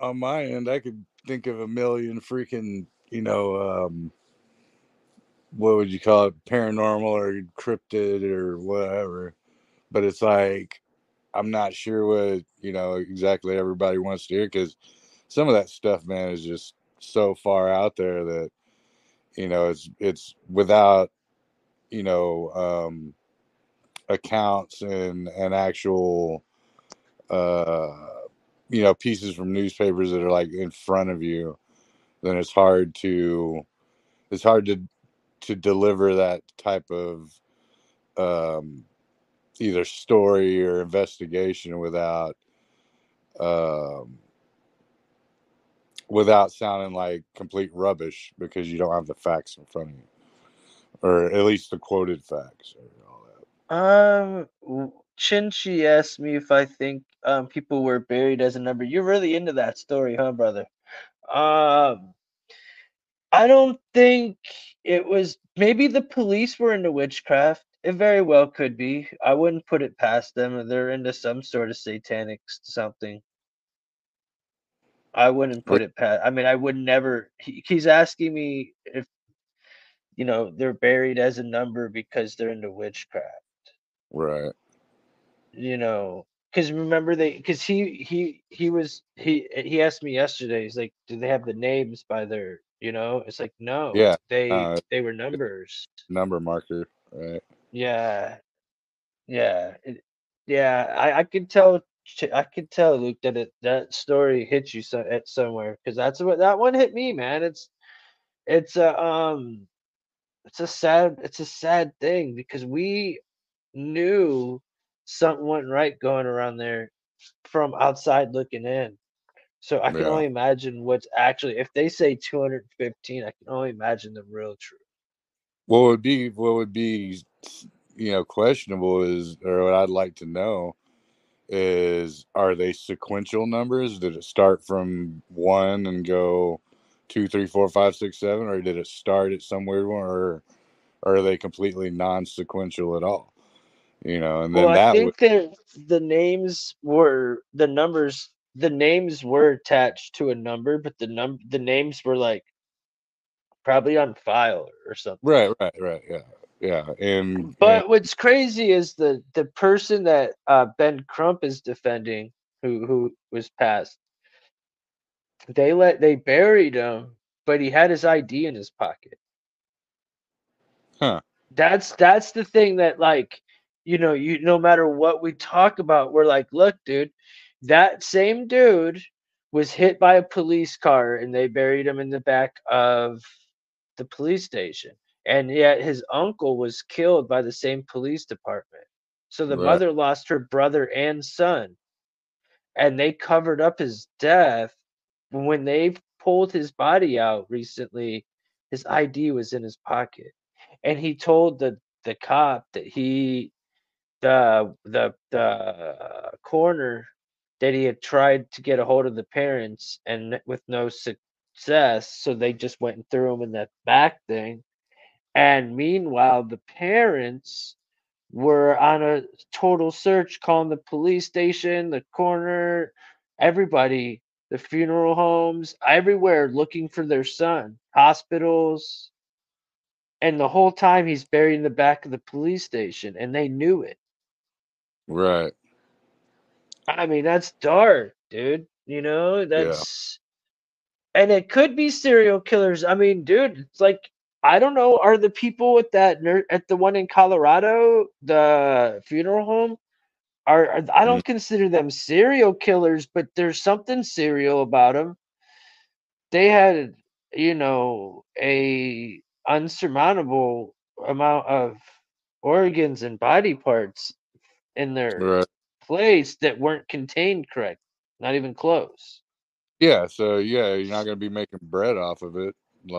on my end, I could think of a million freaking, you know, um, what would you call it, paranormal or cryptid or whatever. But it's like I'm not sure what you know exactly everybody wants to hear because some of that stuff, man, is just so far out there that you know it's it's without you know um, accounts and and actual uh you know pieces from newspapers that are like in front of you then it's hard to it's hard to to deliver that type of um either story or investigation without um, without sounding like complete rubbish because you don't have the facts in front of you, or at least the quoted facts or all that. Um, Chinchi asked me if I think um people were buried as a number. You're really into that story, huh, brother? Um, I don't think it was. Maybe the police were into witchcraft. It very well could be. I wouldn't put it past them. They're into some sort of satanic something. I wouldn't put it past. I mean, I would never. He, he's asking me if you know they're buried as a number because they're into witchcraft. Right. You know because remember they because he he he was he he asked me yesterday he's like do they have the names by their you know it's like no Yeah, they uh, they were numbers Number marker. Right. yeah yeah it, yeah i i could tell i could tell luke that it that story hit you so, at somewhere because that's what that one hit me man it's it's a um it's a sad it's a sad thing because we knew something wasn't right going around there from outside looking in. So I can Yeah. only imagine what's actually if they say 215, I can only imagine the real truth. What would be what would be you know questionable is or what I'd like to know is are they sequential numbers? Did it start from one and go two, three, four, five, six, seven, or did it start at some weird one, or, or are they completely non-sequential at all? You know, and then Well, I think that the names were the numbers the names were attached to a number, but the num the names were like probably on file or something. right, right, right, yeah, yeah, and, and But what's crazy is the the person that uh, Ben Crump is defending, who who was passed. They let they buried him, but he had his ID in his pocket. huh, That's that's the thing that like you know you no matter what we talk about, we're like, look, dude, that same dude was hit by a police car and they buried him in the back of the police station. And yet his uncle was killed by the same police department. So the right, mother lost her brother and son. And they covered up his death. When they pulled his body out recently, his ID was in his pocket. And he told the, the cop that he the the the coroner that he had tried to get a hold of the parents and with no success so they just went and threw him in that back thing. And meanwhile the parents were on a total search calling the police station the corner, everybody the funeral homes everywhere looking for their son hospitals. And the whole time he's buried in the back of the police station and they knew it right, I mean, that's dark, dude. You know, that's and it could be serial killers. I mean, dude, it's like I don't know. Are the people at that ner- at the one in Colorado, the funeral home? Are, are I Mm, don't consider them serial killers, but there's something serial about them. They had, you know, a unsurmountable amount of organs and body parts in their right, place that weren't contained correct, not even close. yeah. So yeah, you're not gonna be making bread off of it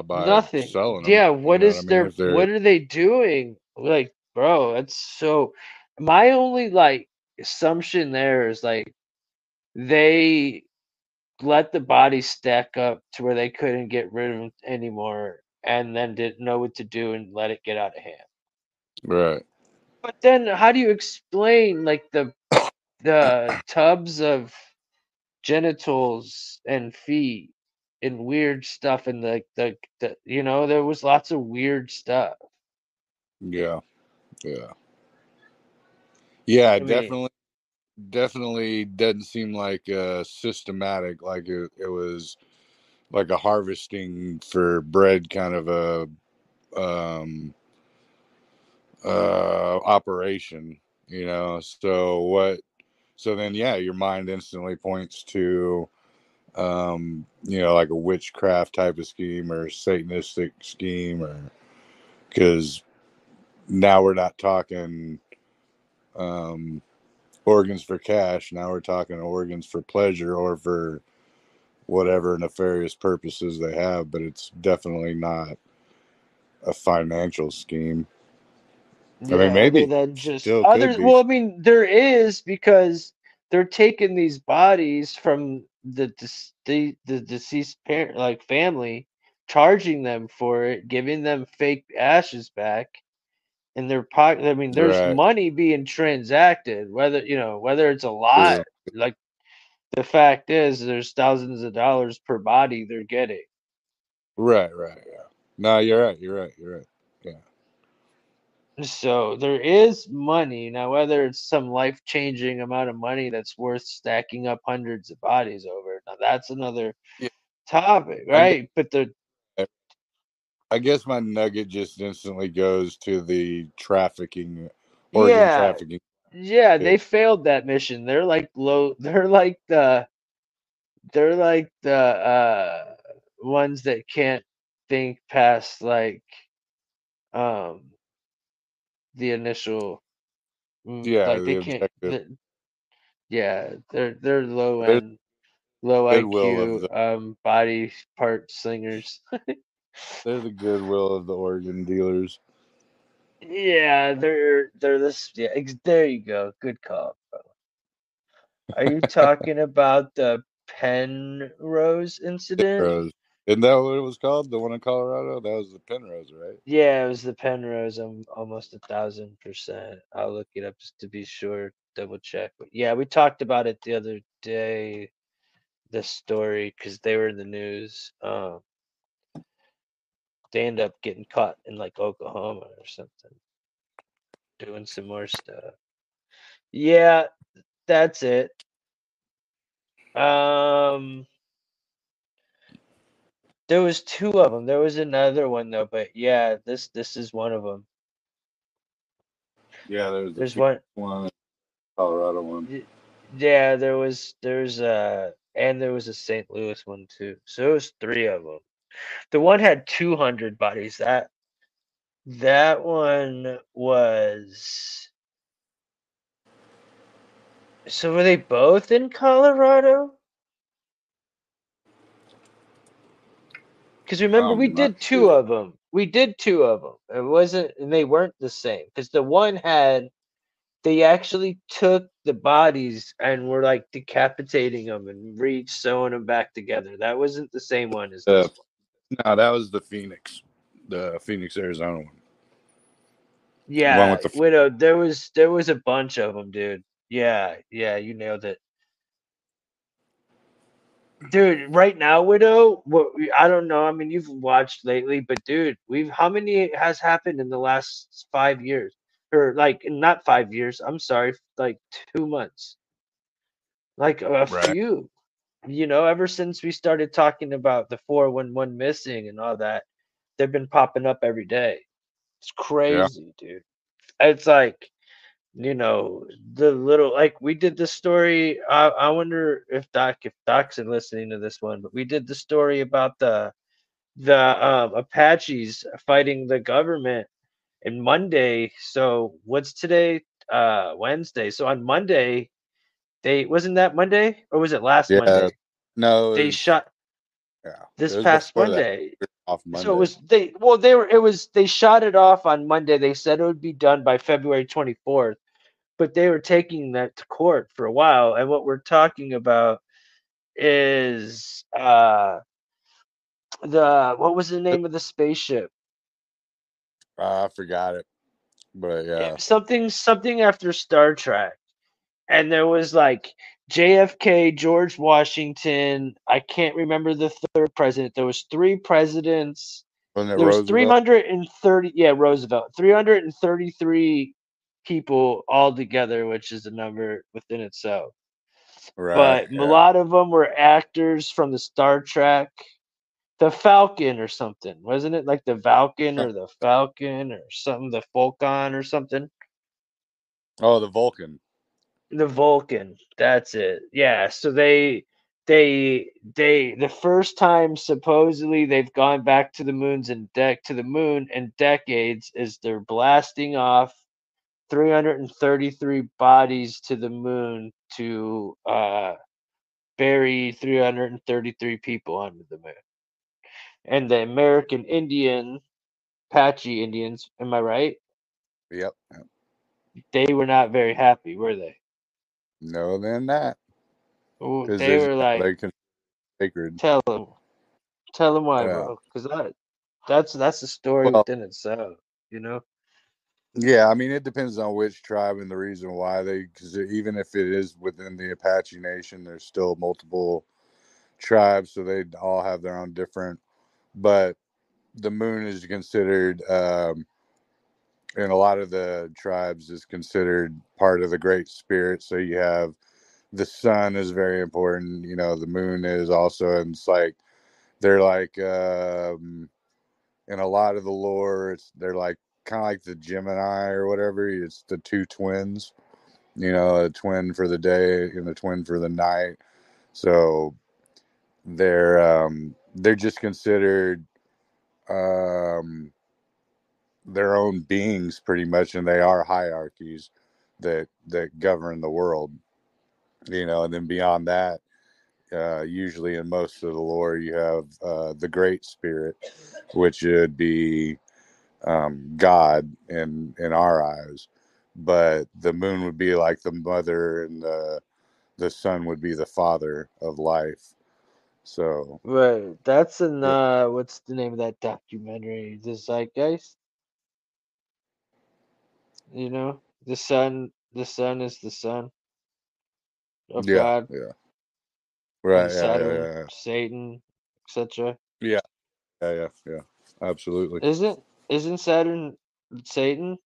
by Nothing. selling them. Yeah, You what know what is I mean? their what are they doing? Like, bro, that's so my only like assumption there is like they let the body stack up to where they couldn't get rid of them anymore and then didn't know what to do and let it get out of hand. right, But then how do you explain like the the tubs of genitals and feet and weird stuff and the, the the you know there was lots of weird stuff yeah, yeah, yeah. i mean Definitely. definitely doesn't seem like uh systematic like it, it was like a harvesting for bread kind of a um uh operation you know so what so then yeah your mind instantly points to um you know like a witchcraft type of scheme or satanistic scheme or because now we're not talking um organs for cash. Now we're talking organs for pleasure or for whatever nefarious purposes they have, but it's definitely not a financial scheme. I mean, maybe then just still others. Well, I mean, there is because they're taking these bodies from the the, the deceased parent, like family, charging them for it, giving them fake ashes back in their pocket. I mean, there's Right. money being transacted, whether you know whether it's a lot. Like the fact is, there's thousands of dollars per body they're getting. Right, right, yeah. No, you're right. You're right. You're right. So there is money now, whether it's some life changing amount of money that's worth stacking up hundreds of bodies over. Now that's another Yeah. topic, I right? But the I guess my nugget just instantly goes to the trafficking, organ yeah, trafficking. yeah, they failed that mission. They're like low. They're like the. They're like the uh ones that can't think past like um the initial mm, Yeah, like they the can't yeah they're they're low They're end low IQ um body part slingers. they're the goodwill of the organ dealers. yeah, they're they're this yeah, ex- there you go. Good call. bro. Are you talking about the Penrose incident? Penrose. Isn't that what it was called? The one in Colorado? That was the Penrose, right? Yeah, it was the Penrose. I'm almost a thousand percent. I'll look it up just to be sure, double check. But yeah, we talked about it the other day, This story, because they were in the news. Um, they end up getting caught in like Oklahoma or something, doing some more stuff. Yeah, that's it. Um, there was two of them. There was another one though, but yeah, this this is one of them. Yeah, there was the There's one. one, Colorado one. Yeah, there was there's uh and there was a St. Louis one too. So it was three of them. The one had 200 bodies. That that one was So were they both in Colorado? Because remember, we did two sure. of them. We did two of them. It wasn't, and they weren't the same. Because the one had, they actually took the bodies and were like decapitating them and re sewing them back together. That wasn't the same one as Uh, this one. no, that was the Phoenix, the Phoenix, Arizona one. Yeah, with the widow. There was there was a bunch of them, dude. Yeah, yeah, you nailed it. Dude, right now, Widow, what I don't know. I mean, you've watched lately, but dude, we've how many has happened in the last five years? Or like not five years, I'm sorry, like two months. Like a Right. few. You know, ever since we started talking about the 411 missing and all that, they've been popping up every day. It's Yeah. crazy, dude. It's like you know the little like we did the story i i wonder if doc if doc's in listening to this one but we did the story about the the um apaches fighting the government and monday so what's today uh wednesday so on monday they wasn't that monday or was it last Yeah. monday No, they was, shot yeah. this past before that, monday off Monday. so it was they well they were it was they shot it off on Monday. They said it would be done by February 24th, but they were taking that to court for a while. And what we're talking about is uh the what was the name of the spaceship? I forgot it, but yeah, something something after Star Trek. And there was like JFK, George Washington, I can't remember the third president. There was three presidents. There was Roosevelt? 330 yeah, Roosevelt. 333 people all together, which is a number within itself. Right. But a lot of them were actors from the Star Trek, the Falcon or something, wasn't it? Like the Falcon or the Falcon or something, the Falcon or something. Oh, the Vulcan. The Vulcan. That's it. Yeah. So they they they the first time supposedly they've gone back to the moons and deck to the moon in decades is they're blasting off 333 bodies to the moon to uh, bury 333 people under the moon. And the American Indian, Apache Indians, am I right? Yep. yep. They were not very happy, were they? No, then that Ooh, because they were like, can sacred. tell them, tell them why, Yeah. bro. Because that, that's that's a story Well- within itself, you know. Yeah, I mean, it depends on which tribe and the reason why they. Because even if it is within the Apache Nation, there's still multiple tribes, so they all have their own different. But the moon is considered, um, in a lot of the tribes, is considered part of the Great Spirit. So you have the sun is very important. You know, the moon is also, and it's like they're like um, in a lot of the lore, it's they're like kind of like the Gemini or whatever. It's the two twins, you know, a twin for the day and a twin for the night. So they're um, they're just considered um, their own beings pretty much, and they are hierarchies that that govern the world. You know, and then beyond that, uh, usually in most of the lore, you have uh, the Great Spirit, which would be um, God in in our eyes, but the moon would be like the mother, and the the sun would be the father of life. So Right. That's in uh, what's the name of that documentary? The Zeitgeist. You know, the sun. The sun is the son of yeah, God. yeah, right, yeah, yeah, Saturn, yeah, Satan, etc. yeah, yeah, yeah, yeah, absolutely. Isn't isn't Saturn Satan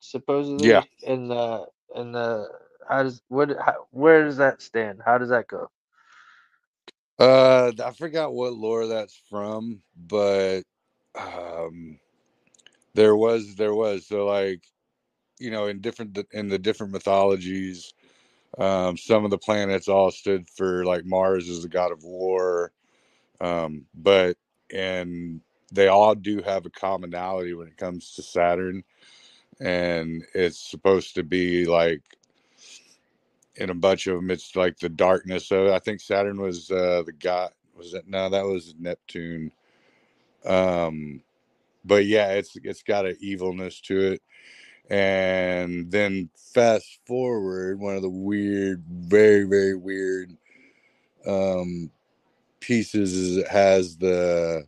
supposedly? Yeah. In the in the how does what how, where does that stand? How does that go? Uh, I forgot what lore that's from, but um, there was there was so like you know in different in the different mythologies, um, some of the planets all stood for like Mars is the god of war, um, but and they all do have a commonality when it comes to Saturn, and it's supposed to be like in a bunch of them it's like the darkness so i think saturn was uh the god was it no that was neptune. Um but yeah it's it's got an evilness to it and then fast forward one of the weird very very weird um pieces is it has the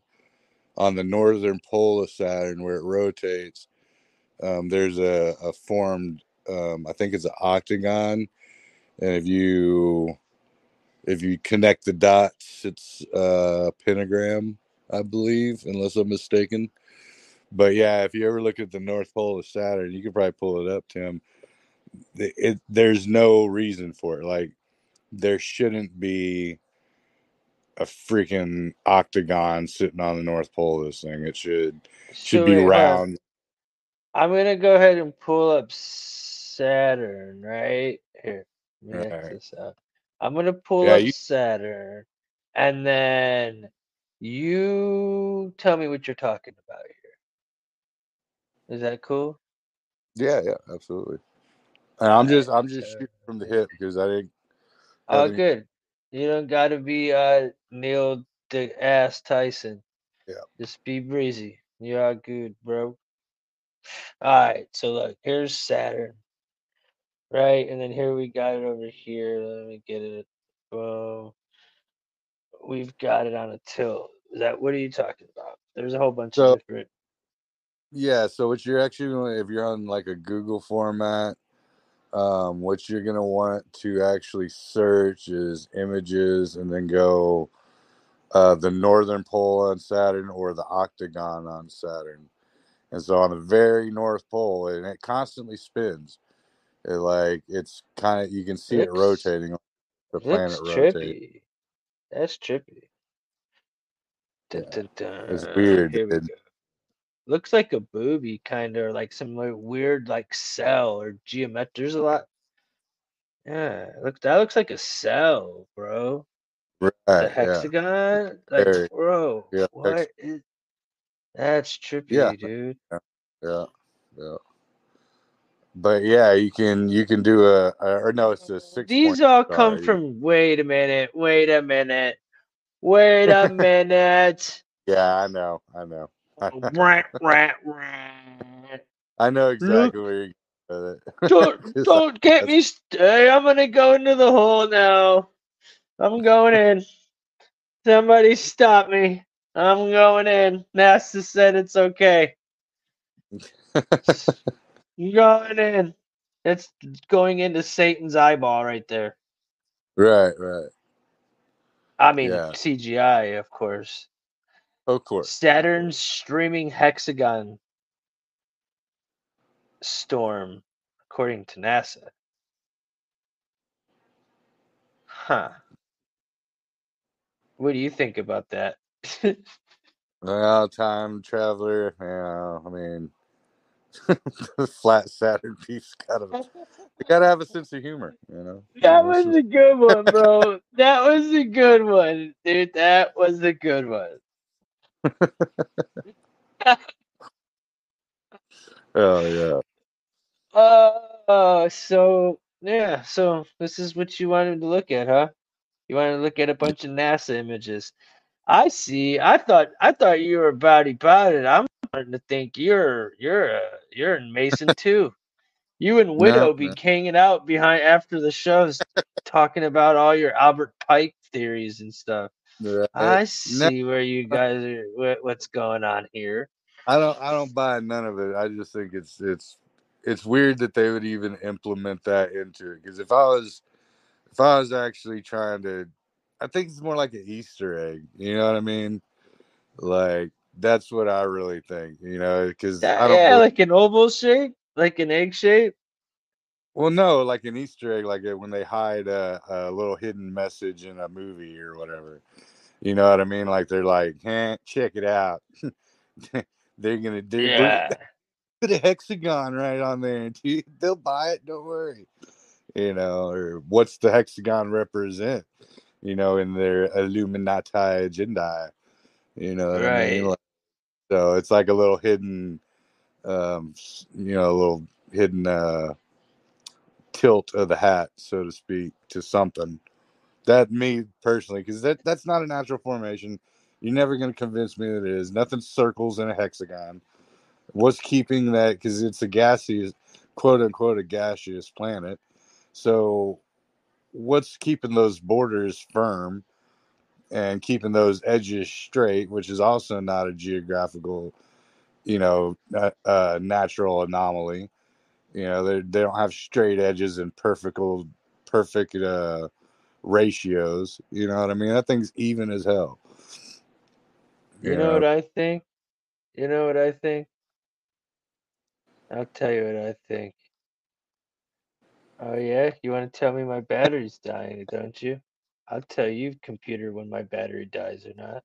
on the northern pole of saturn where it rotates um there's a, a formed um i think it's an octagon. And if you if you connect the dots it's a pentagram i believe unless i'm mistaken but yeah if you ever look at the north pole of saturn you could probably pull it up tim it, it there's no reason for it like there shouldn't be a freaking octagon sitting on the north pole of this thing it should should So be wait, on. round I'm gonna go ahead and pull up Saturn right here. Right. I'm gonna pull Yeah, up you- Saturn, and then you tell me what you're talking about here. Is that cool? yeah yeah absolutely and i'm just i'm just shooting from the hip because i didn't Oh, good. You don't gotta be uh Neil the ass Tyson. Yeah. Just be breezy. You're all good, bro. Alright, so look, here's Saturn. Right, and then here we got it over here. Let me get it. Boom. We've got it on a tilt. Is that what are you talking about? There's a whole bunch So- of different Yeah, so what you're actually if you're on like a Google format, um, what you're gonna want to actually search is images and then go uh, the northern pole on Saturn or the octagon on Saturn. And so on the very north pole, and it constantly spins. It like it's kind of you can see it Looks- rotating. The planet trippy. That's trippy. Dun, dun, dun. it's weird, we. Looks like a booby, kind of, like some weird like cell or geometry. There's a lot. Yeah, look, that looks like a cell, bro. Right? The Yeah, hexagon, like, Very. bro, Yeah, what hex- is? That's trippy, Yeah. dude. yeah, yeah. but yeah, you can you can do a, a or no, it's a six. These all come from. Wait a minute. Wait a minute. Wait a minute. Yeah, I know, I know, rat, rat, rat. I know exactly where you're going with it. Don't, don't get me. Stay. I'm gonna go into the hole now. I'm going in. Somebody stop me. I'm going in. NASA said it's okay. I'm going in. It's going into Satan's eyeball right there. right, right. I mean, Yeah. CGI, of course. Of course. Saturn's streaming hexagon storm, according to NASA. Huh. What do you think about that? Well, time traveler. Yeah, I mean, the flat Saturn piece gotta they gotta have a sense of humor, you know. that was a good one, bro. that was a good one, dude. That was a good one. oh yeah. Uh, so yeah, so this is what you wanted to look at, huh? You wanted to look at a bunch of NASA images. I see. I thought I thought you were about about it. I'm starting to think you're you're a you're in Mason too. You and Widow be no. hanging out behind after the shows, talking about all your Albert Pike theories and stuff. Right. I see where you guys are. What, what's going on here? I don't I don't buy none of it. I just think it's it's it's weird that they would even implement that into it. Because if I was if I was actually trying to, I think it's more like an Easter egg. You know what I mean? Like that's what I really think. You know, because I don't. yeah, like an oval shape, like an egg shape. Well, no, like an Easter egg, like when they hide a, a little hidden message in a movie or whatever. You know what I mean? Like they're like, eh, check it out. they're gonna do. Yeah. put a hexagon right on there and they'll buy it don't worry you know or what's the hexagon represent you know in their illuminati agenda you know what i mean Right. Like, so it's like a little hidden um you know a little hidden uh tilt of the hat so to speak to something. That me personally because that that's not a natural formation. You're never going to convince me that it is. Nothing circles in a hexagon. What's keeping that because it's a gaseous quote unquote a gaseous planet. So what's keeping those borders firm and keeping those edges straight which is also not a geographical you know uh, natural anomaly you know they they don't have straight edges and perfect perfect uh ratios you know what i mean that thing's even as hell You know what I think? You know what I think? I'll tell you what I think. Oh yeah, you want to tell me my battery's dying, don't you? I'll tell you, computer, when my battery dies or not.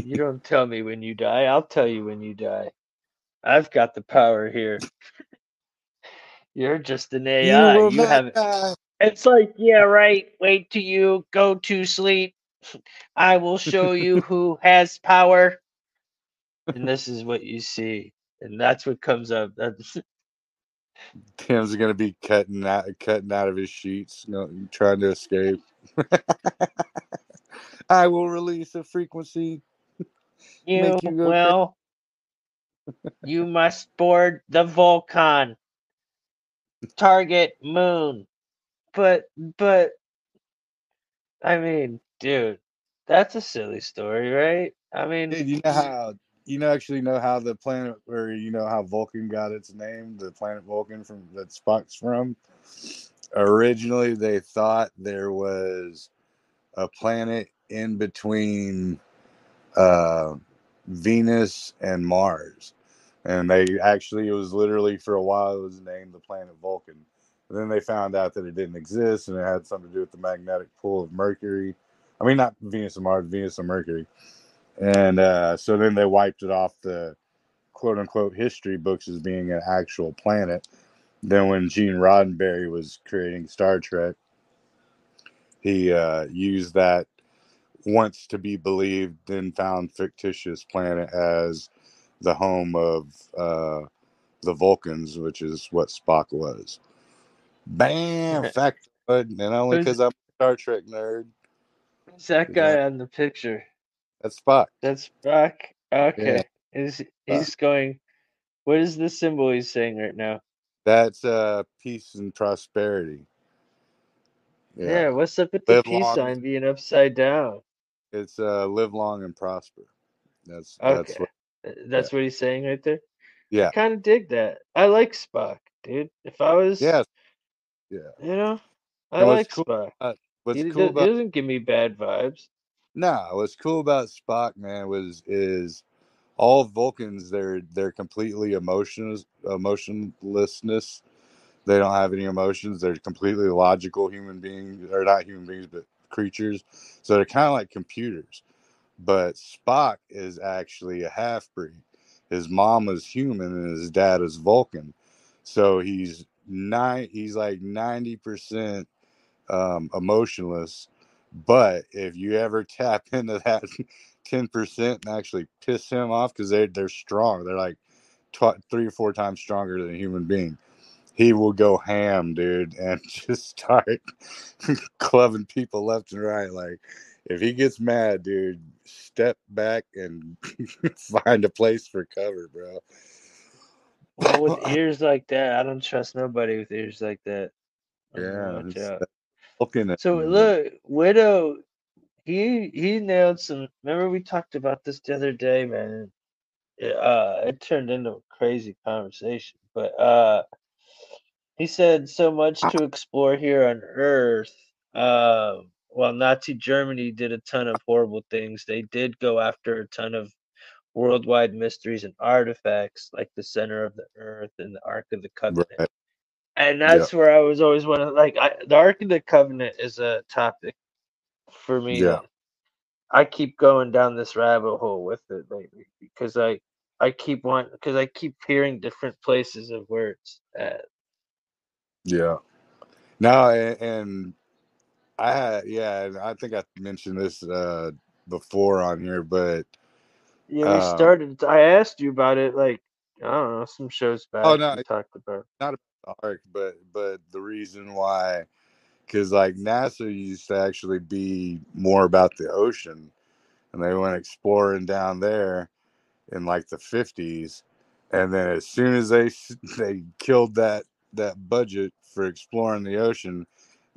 You don't tell me when you die. I'll tell you when you die. I've got the power here. You're just an AI. will You have. It's like, yeah, right. Wait till you go to sleep. I will show you who has power. And this is what you see. And that's what comes up. That's Tim's gonna be cutting out cutting out of his sheets, you know, trying to escape. I will release a frequency. you. You go well, you must board the Vulcan. Target moon. But, but, I mean, dude, that's a silly story, right? I mean, Dude, you know how you know actually know how the planet or you know how Vulcan got its name, the planet Vulcan from that Spock's from. Originally they thought there was a planet in between uh Venus and Mars. And they actually it was literally for a while it was named the planet Vulcan. And then they found out that it didn't exist and it had something to do with the magnetic pull of Mercury. I mean not Venus and Mars, Venus and Mercury. And uh, so then they wiped it off the quote unquote history books as being an actual planet. Then when Gene Roddenberry was creating Star Trek, he uh, used that once to be believed, then found fictitious planet as the home of uh, the Vulcans, which is what Spock was. Bam, fact, and only because I'm a Star Trek nerd. Who's that guy Yeah. on the picture? That's Spock. That's Spock. Okay. Is he's going? What is the symbol he's saying right now? That's uh, peace and prosperity. Yeah. what's up with the peace long. sign being upside down? it's uh, live long and prosper. That's that's what. Uh, That's what he's saying right there. Yeah. I kind of dig that. I like Spock, dude. If I was, Yeah. Yeah, you know, I like cool Spock. What's he, cool do- about he doesn't give me bad vibes. Nah, what's cool about Spock, man, was is all Vulcans they're they're completely emotions emotionlessness. They don't have any emotions. They're completely logical human beings, or not human beings, but creatures. So they're kind of like computers. But Spock is actually a half breed. His mom is human and his dad is Vulcan. So he's nine. He's like ninety percent um, emotionless. But if you ever tap into that ten percent and actually piss him off because they they're strong, they're like tw- three or four times stronger than a human being. He will go ham, dude, and just start clubbing people left and right. Like if he gets mad, dude, step back and find a place for cover, bro. Well, with ears like that, I don't trust nobody with ears like that. Yeah, looking at So look, Widow, he he nailed some. Remember we talked about this the other day, man. It, uh, it turned into a crazy conversation, but uh, he said so much to explore here on Earth. Uh, while Nazi Germany did a ton of horrible things, they did go after a ton of worldwide mysteries and artifacts, like the center of the Earth and the Ark of the Covenant. Right. And that's where I was always one of like, I, the Ark of the Covenant is a topic for me. Yeah. I keep going down this rabbit hole with it lately because I, I keep want because I keep hearing different places of where it's at. Yeah. Now and, and I had yeah, and I think I mentioned this uh before on here, but Yeah, we Uh, started. I asked you about it, like I don't know, some shows back. Oh, no, we talked about. the arc, but but the reason why because like NASA used to actually be more about the ocean and they went exploring down there in like the 50s and then as soon as they they killed that that budget for exploring the ocean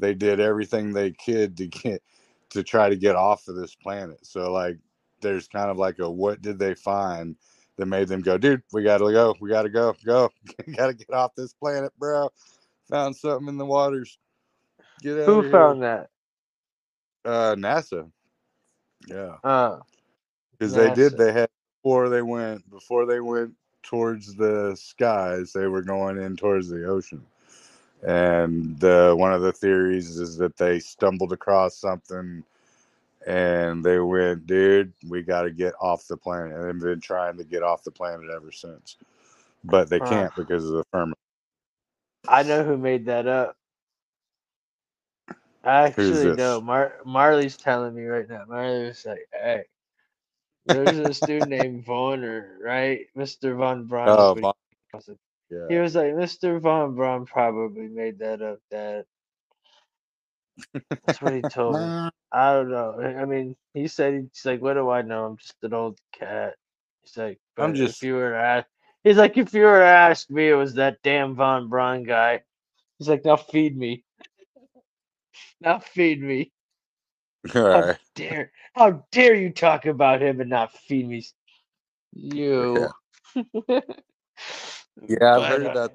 they did everything they could to get to try to get off of this planet. So like there's kind of like a what did they find that made them go dude we gotta go we gotta go go gotta get off this planet bro. Found something in the waters. Get out Who found that? uh nasa. Yeah. Uh, because they did they had before they went before they went towards the skies they were going in towards the ocean and uh, one of the theories is that they stumbled across something and they went dude we got to get off the planet and they've been trying to get off the planet ever since but they can't because of the firmament I know who made that up. I actually know. Mar- Marley's telling me right now. Marley was like, "Hey, there's this dude named Vonner, right? Mr. Von Braun." oh Von- calls it. Yeah He was like, Mr. Von Braun probably made that up, Dad. That's what he told me. I don't know. I mean, he said he's like, "What do I know? I'm just an old cat." He's like, "But I'm just- if you were to ask, he's like, if you were to ask me, it was that damn Von Braun guy." He's like, "Now feed me. now feed me. all How right dare, how dare you talk about him and not feed me? You." Yeah, I've But, heard about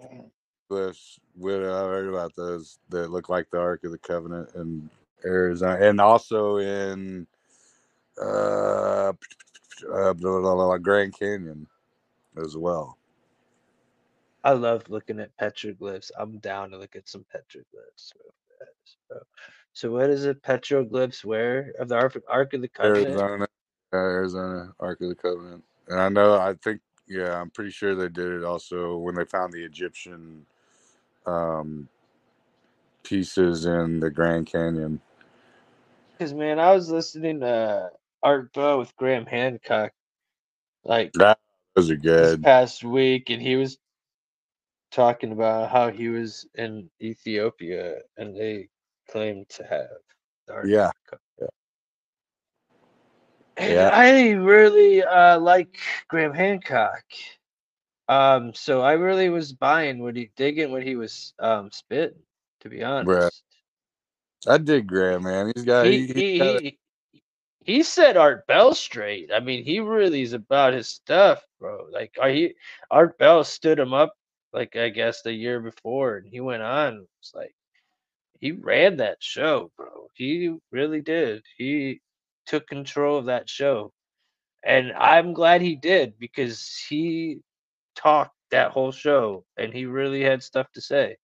Bush widow. I heard about those that look like the Ark of the Covenant in Arizona, and also in uh, uh Grand Canyon as well. I love looking at petroglyphs. I'm down to look at some petroglyphs. bro. So what is it? Petroglyphs where of the Ark, Ark of the Covenant? Arizona, Arizona Ark of the Covenant, and I know. I think yeah, I'm pretty sure they did it also when they found the Egyptian um pieces in the Grand Canyon. Because man, I was listening to Art Bell with Graham Hancock like That are this good. past week, and he was talking about how he was in Ethiopia and they claimed to have the Ark Yeah. the Covenant. And Yeah. I really uh, like Graham Hancock. Um, so I really was buying what he digging what he was um spitting, to be honest. I dig Graham, man. He's got he, he, he, got he, he set Art Bell straight. I mean, he really is about his stuff, bro. Like, are he Art Bell stood him up, like I guess the year before, and he went on. It's like he ran that show, bro. He really did. He took control of that show, and I'm glad he did because he talked that whole show, and he really had stuff to say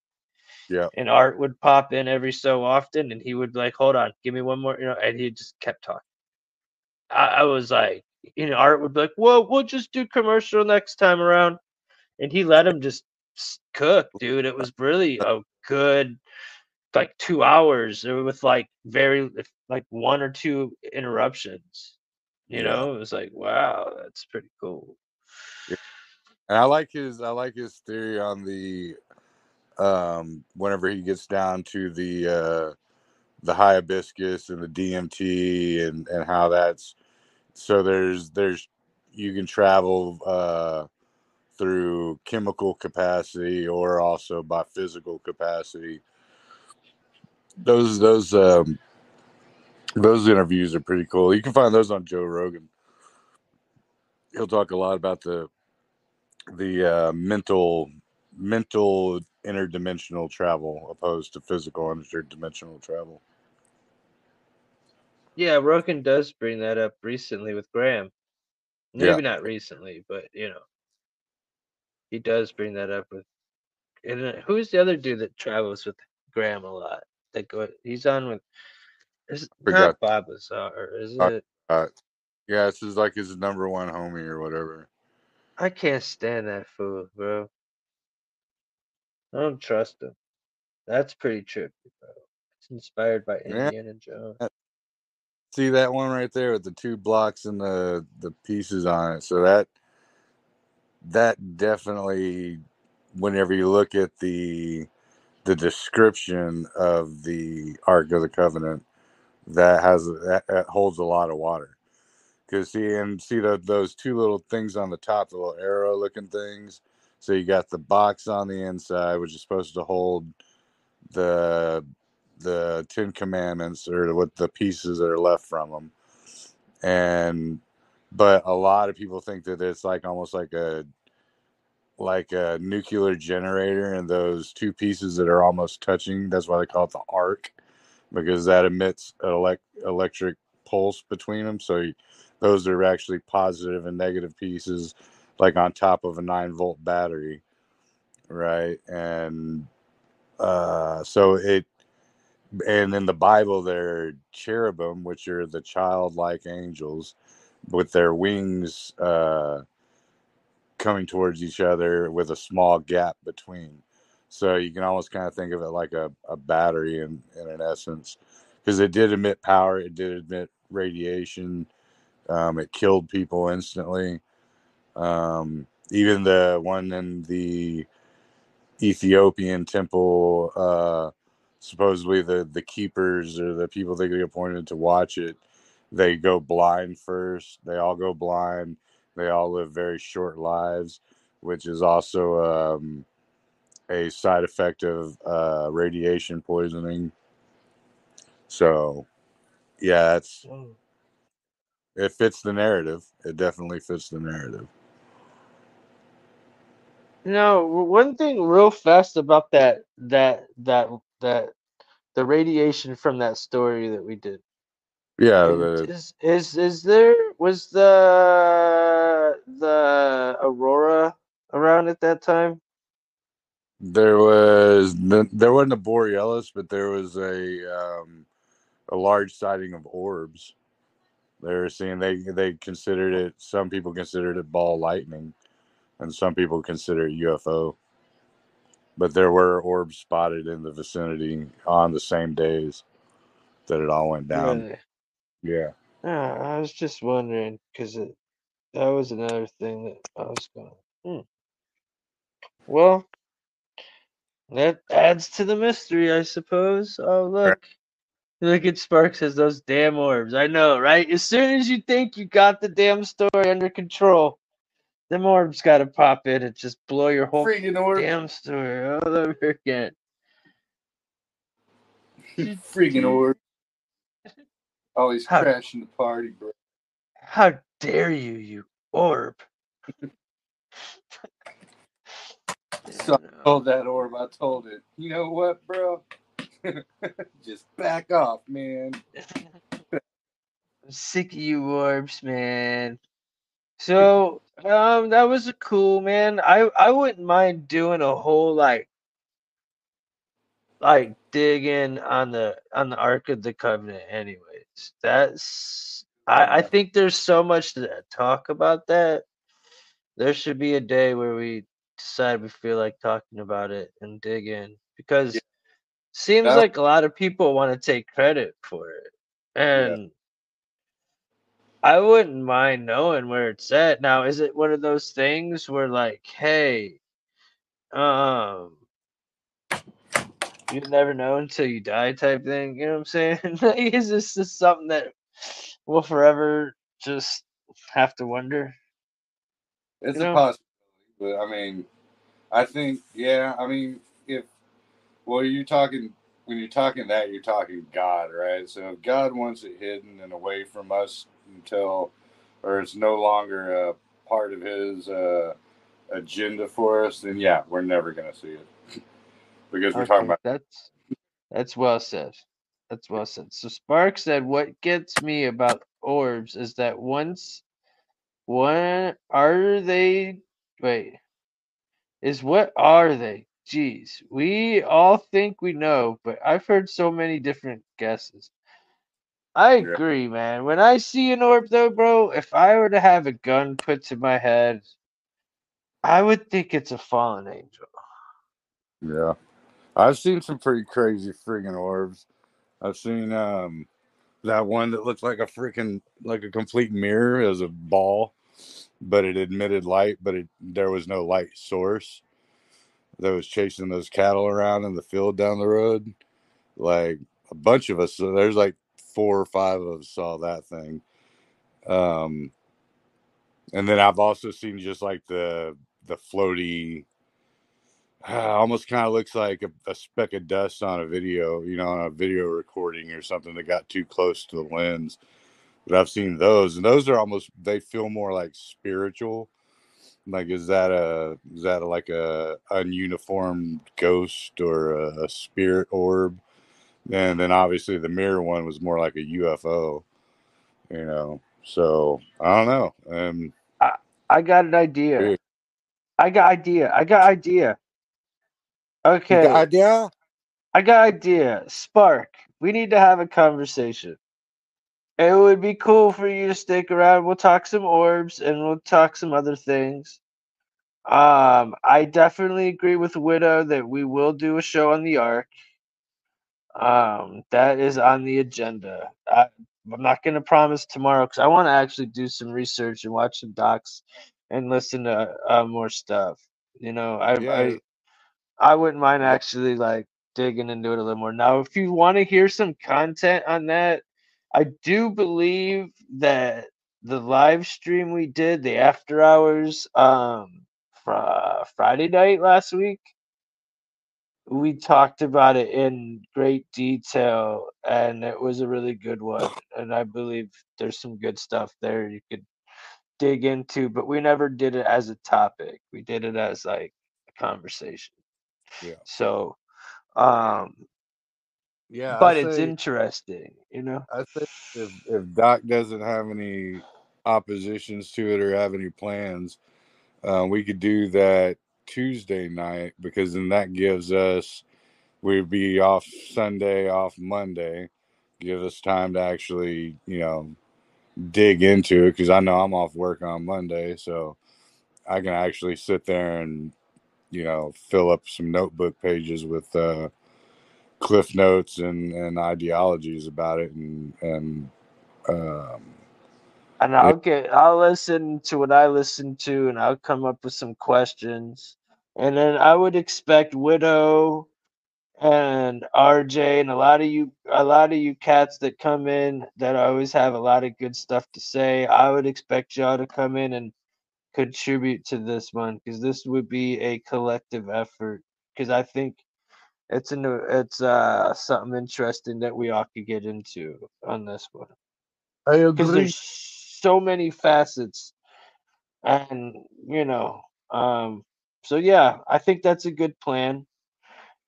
yeah. and Art would pop in every so often, and he would like, "Hold on, give me one more," you know, and he just kept talking. I, I was like, you know, Art would be like, "Well, we'll just do commercial next time around," and he let him just cook, dude. It was really a good like two hours uh, with like very like one or two interruptions. You Yeah. know, it was like, wow, that's pretty cool. And I like his I like his theory on the um whenever he gets down to the uh the hibiscus and the DMT and and how that's so there's there's you can travel uh through chemical capacity or also by physical capacity. Those those um those interviews are pretty cool. You can find those on Joe Rogan. He'll talk a lot about the the uh, mental mental interdimensional travel opposed to physical interdimensional travel. Yeah, Rogan does bring that up recently with Graham. Yeah. Maybe not recently, but you know, he does bring that up with. And uh, who's the other dude that travels with Graham a lot? That go, he's on with. Is not Bob Lazar? Is Uh, it? Uh, yeah, this is like his number one homie or whatever. I can't stand that fool, bro. I don't trust him. That's pretty trippy, bro. It's inspired by Yeah. Indiana Jones. See that one right there with the two blocks and the the pieces on it. So that that definitely, whenever you look at the the description of the Ark of the Covenant, that has that, that holds a lot of water. Because see and see the, those two little things on the top, the little arrow looking things. So you got the box on the inside, which is supposed to hold the the Ten Commandments or what the pieces that are left from them, and but a lot of people think that it's like almost like a like a nuclear generator, and those two pieces that are almost touching. That's why they call it the arc, because that emits an elect, electric pulse between them. So those are actually positive and negative pieces, like on top of a nine volt battery, right? And uh, so it and in the Bible, they're cherubim, which are the childlike angels, with their wings uh, coming towards each other with a small gap between. So you can almost kind of think of it like a, a battery in, in an essence, because it did emit power, it did emit radiation, um, it killed people instantly. Um, even the one in the Ethiopian temple, uh, supposedly the the keepers or the people that get appointed to watch it, they go blind first. They all go blind. They all live very short lives, which is also um, a side effect of uh, radiation poisoning. So, yeah, it's it fits the narrative. It definitely fits the narrative. No, one thing real fast about that that that that the radiation from that story that we did. Yeah, the, is is, is there was the the aurora around at that time? there was there wasn't a borealis, but there was a um, a large sighting of orbs. They were seeing they they considered it. Some people considered it ball lightning, and some people consider it UFO. But there were orbs spotted in the vicinity on the same days that it all went down. Really? Yeah, Yeah, I was just wondering because it that was another thing that I was going. Hmm. Well, That adds to the mystery, I suppose. Oh, look. Look at Sparks has those damn orbs. I know, right? As soon as you think you got the damn story under control, them orbs got to pop in and just blow your whole Freaking orb. damn story all over again. Freaking orb. Always How- crashing the party, bro. How dare you, you orb? So I told that orb, I told it, you know what, bro? Just back off, man. I'm sick of you orbs, man. So, um, that was a cool man. I I wouldn't mind doing a whole like like digging on the on the Ark of the Covenant anyways. That's I, I think there's so much to talk about that. There should be a day where we decide we feel like talking about it and dig in because Yeah. seems That- like a lot of people want to take credit for it. And I wouldn't mind knowing where it's at. Now, is it one of those things where like, hey, um you never know until you die type thing, you know what I'm saying? like, is this just something that we'll forever just have to wonder? It's You a possibility, but I mean, I think, yeah, I mean, if well, you're talking when you're talking that, you're talking God, right? So if God wants it hidden and away from us until, or it's no longer a part of His uh, agenda for us, then yeah, we're never gonna see it because we're talking about that's that's well said. That's well said. So Spark said, "What gets me about orbs is that once, when are they? Wait, is what are they? Jeez, we all think we know, but I've heard so many different guesses. I Yeah. agree, man. When I see an orb, though, bro, if I were to have a gun put to my head, I would think it's a fallen angel. Yeah. I've seen some pretty crazy friggin' orbs. I've seen um that one that looked like a freaking like a complete mirror as a ball, but it admitted light, but it there was no light source that was chasing those cattle around in the field down the road. Like a bunch of us, so there's like four or five of us saw that thing. Um and then I've also seen just like the the floaty almost kind of looks like a, a speck of dust on a video, you know, on a video recording or something that got too close to the lens. But I've seen those, and those are almost they feel more like spiritual. Like, is that a is that like a ununiformed ghost or a, a spirit orb? And then obviously the mirror one was more like a UFO, you know. So I don't know. Um, I got an idea. Dude. I got idea. I got idea. Okay. got idea? I got idea. Spark. We need to have a conversation. It would be cool for you to stick around. We'll talk some orbs and we'll talk some other things. Um, I definitely agree with Widow that we will do a show on the Ark. Um, that is on the agenda. I, I'm not going to promise tomorrow because I want to actually do some research and watch some docs and listen to uh, more stuff. You know, I, Yeah. I I wouldn't mind actually like digging into it a little more. Now, if you want to hear some content on that, I do believe that the live stream we did, the after hours, um, fr- Friday night last week, we talked about it in great detail, and it was a really good one. And I believe there's some good stuff there you could dig into, but we never did it as a topic. We did it as like a conversation. Yeah. So, um, Yeah. but I it's interesting, you know. I think if if Doc doesn't have any oppositions to it or have any plans, uh, we could do that Tuesday night because then that gives us we'd be off Sunday, off Monday, give us time to actually you know dig into it because I know I'm off work on Monday, so I can actually sit there and you know fill up some notebook pages with. Uh, cliff notes and and ideologies about it and and um And I'll get, I'll listen to what I listen to, and I'll come up with some questions. And then I would expect Widow and RJ and a lot of you a lot of you cats that come in that always have a lot of good stuff to say. I would expect y'all to come in and contribute to this one because this would be a collective effort because I think it's an it's uh something interesting that we all could get into on this one. I because agree. there's so many facets and you know um so yeah i think that's a good plan.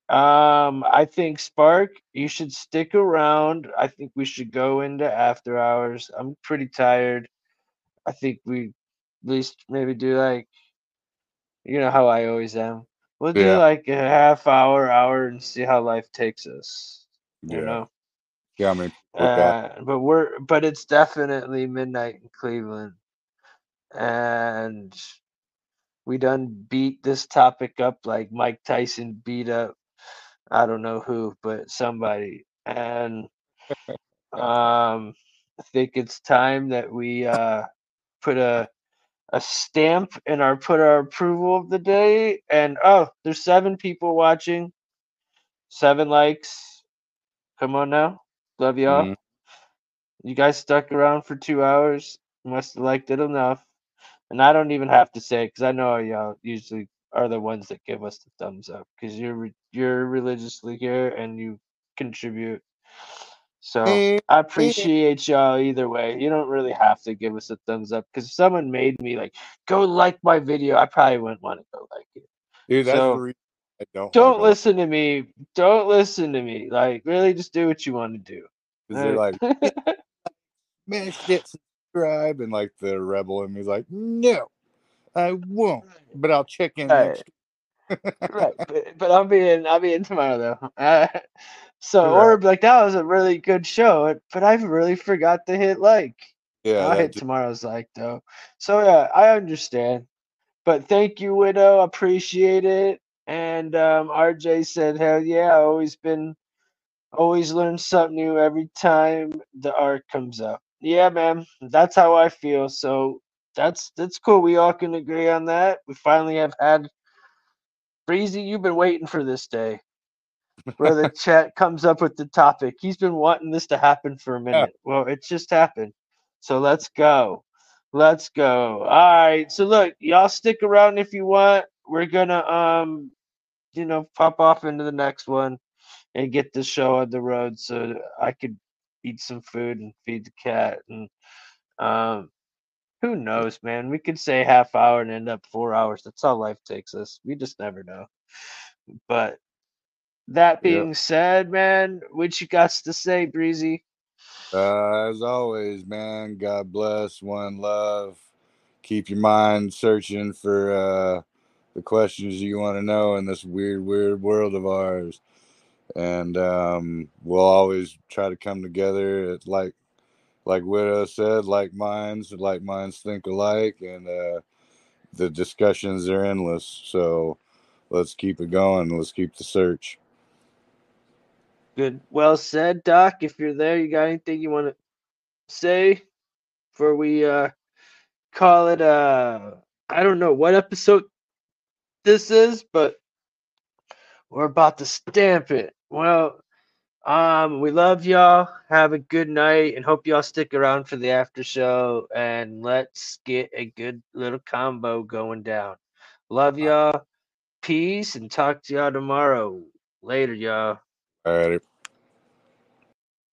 Um i think spark you should stick around. I think we should go into after hours. I'm pretty tired. I think we least maybe do like you know how i always am we'll do Yeah. like a half hour hour and see how life takes us you Yeah. know Yeah, I mean, uh, but we're but it's definitely midnight in Cleveland, and we done beat this topic up like Mike Tyson beat up I don't know who, but somebody, and um, I think it's time that we uh put a a stamp in our put our approval of the day, and oh, there's seven people watching, seven likes. Come on now, love y'all. Mhm. You guys stuck around for two hours. Must have liked it enough. And I don't even have to say because I know y'all usually are the ones that give us the thumbs up because you're you're religiously here and you contribute. So I appreciate y'all either way. You don't really have to give us a thumbs up because if someone made me like go like my video, I probably wouldn't want to go like it. Dude, that's So, the reason I don't. Don't like listen to me. Don't listen to me. Like really, just do what you want to do. Because they're like, smash that subscribe, and like the rebel in me's like, no, I won't, but I'll check in Right. Right, but, but I'll be in. I'll be in tomorrow though. Uh, so or like that was a really good show, but I really forgot to hit like. Yeah, I'll hit tomorrow's like though. So yeah, I understand. But thank you, Widow. Appreciate it. And um, RJ said, "Hell yeah, I always been, always learn something new every time the Ark comes up." Yeah, man, that's how I feel. So that's that's cool. We all can agree on that. We finally have had Breezy. You've been waiting for this day, where the chat comes up with the topic. He's been wanting this to happen for a minute. Well, it just happened. So let's go. Let's go. All right. So look, y'all stick around if you want. We're gonna um, you know, pop off into the next one and get the show on the road so I could eat some food and feed the cat and um who knows, man? We could say half hour and end up four hours. That's how life takes us. We just never know. But that Yep. being said, man, what you got to say, Breezy? Uh, as always, man, God bless, one love. Keep your mind searching for uh, the questions you want to know in this weird, weird world of ours. And um, we'll always try to come together at like, like Widow said, like minds, like minds think alike, and uh, the discussions are endless. So let's keep it going. Let's keep the search. Good. Well said, Doc. If you're there, you got anything you want to say before we uh call it uh I don't know what episode this is, but we're about to stamp it. Well, um, we love y'all. Have a good night and hope y'all stick around for the after show and let's get a good little combo going down. Love y'all. Peace and talk to y'all tomorrow. Later, y'all. All right.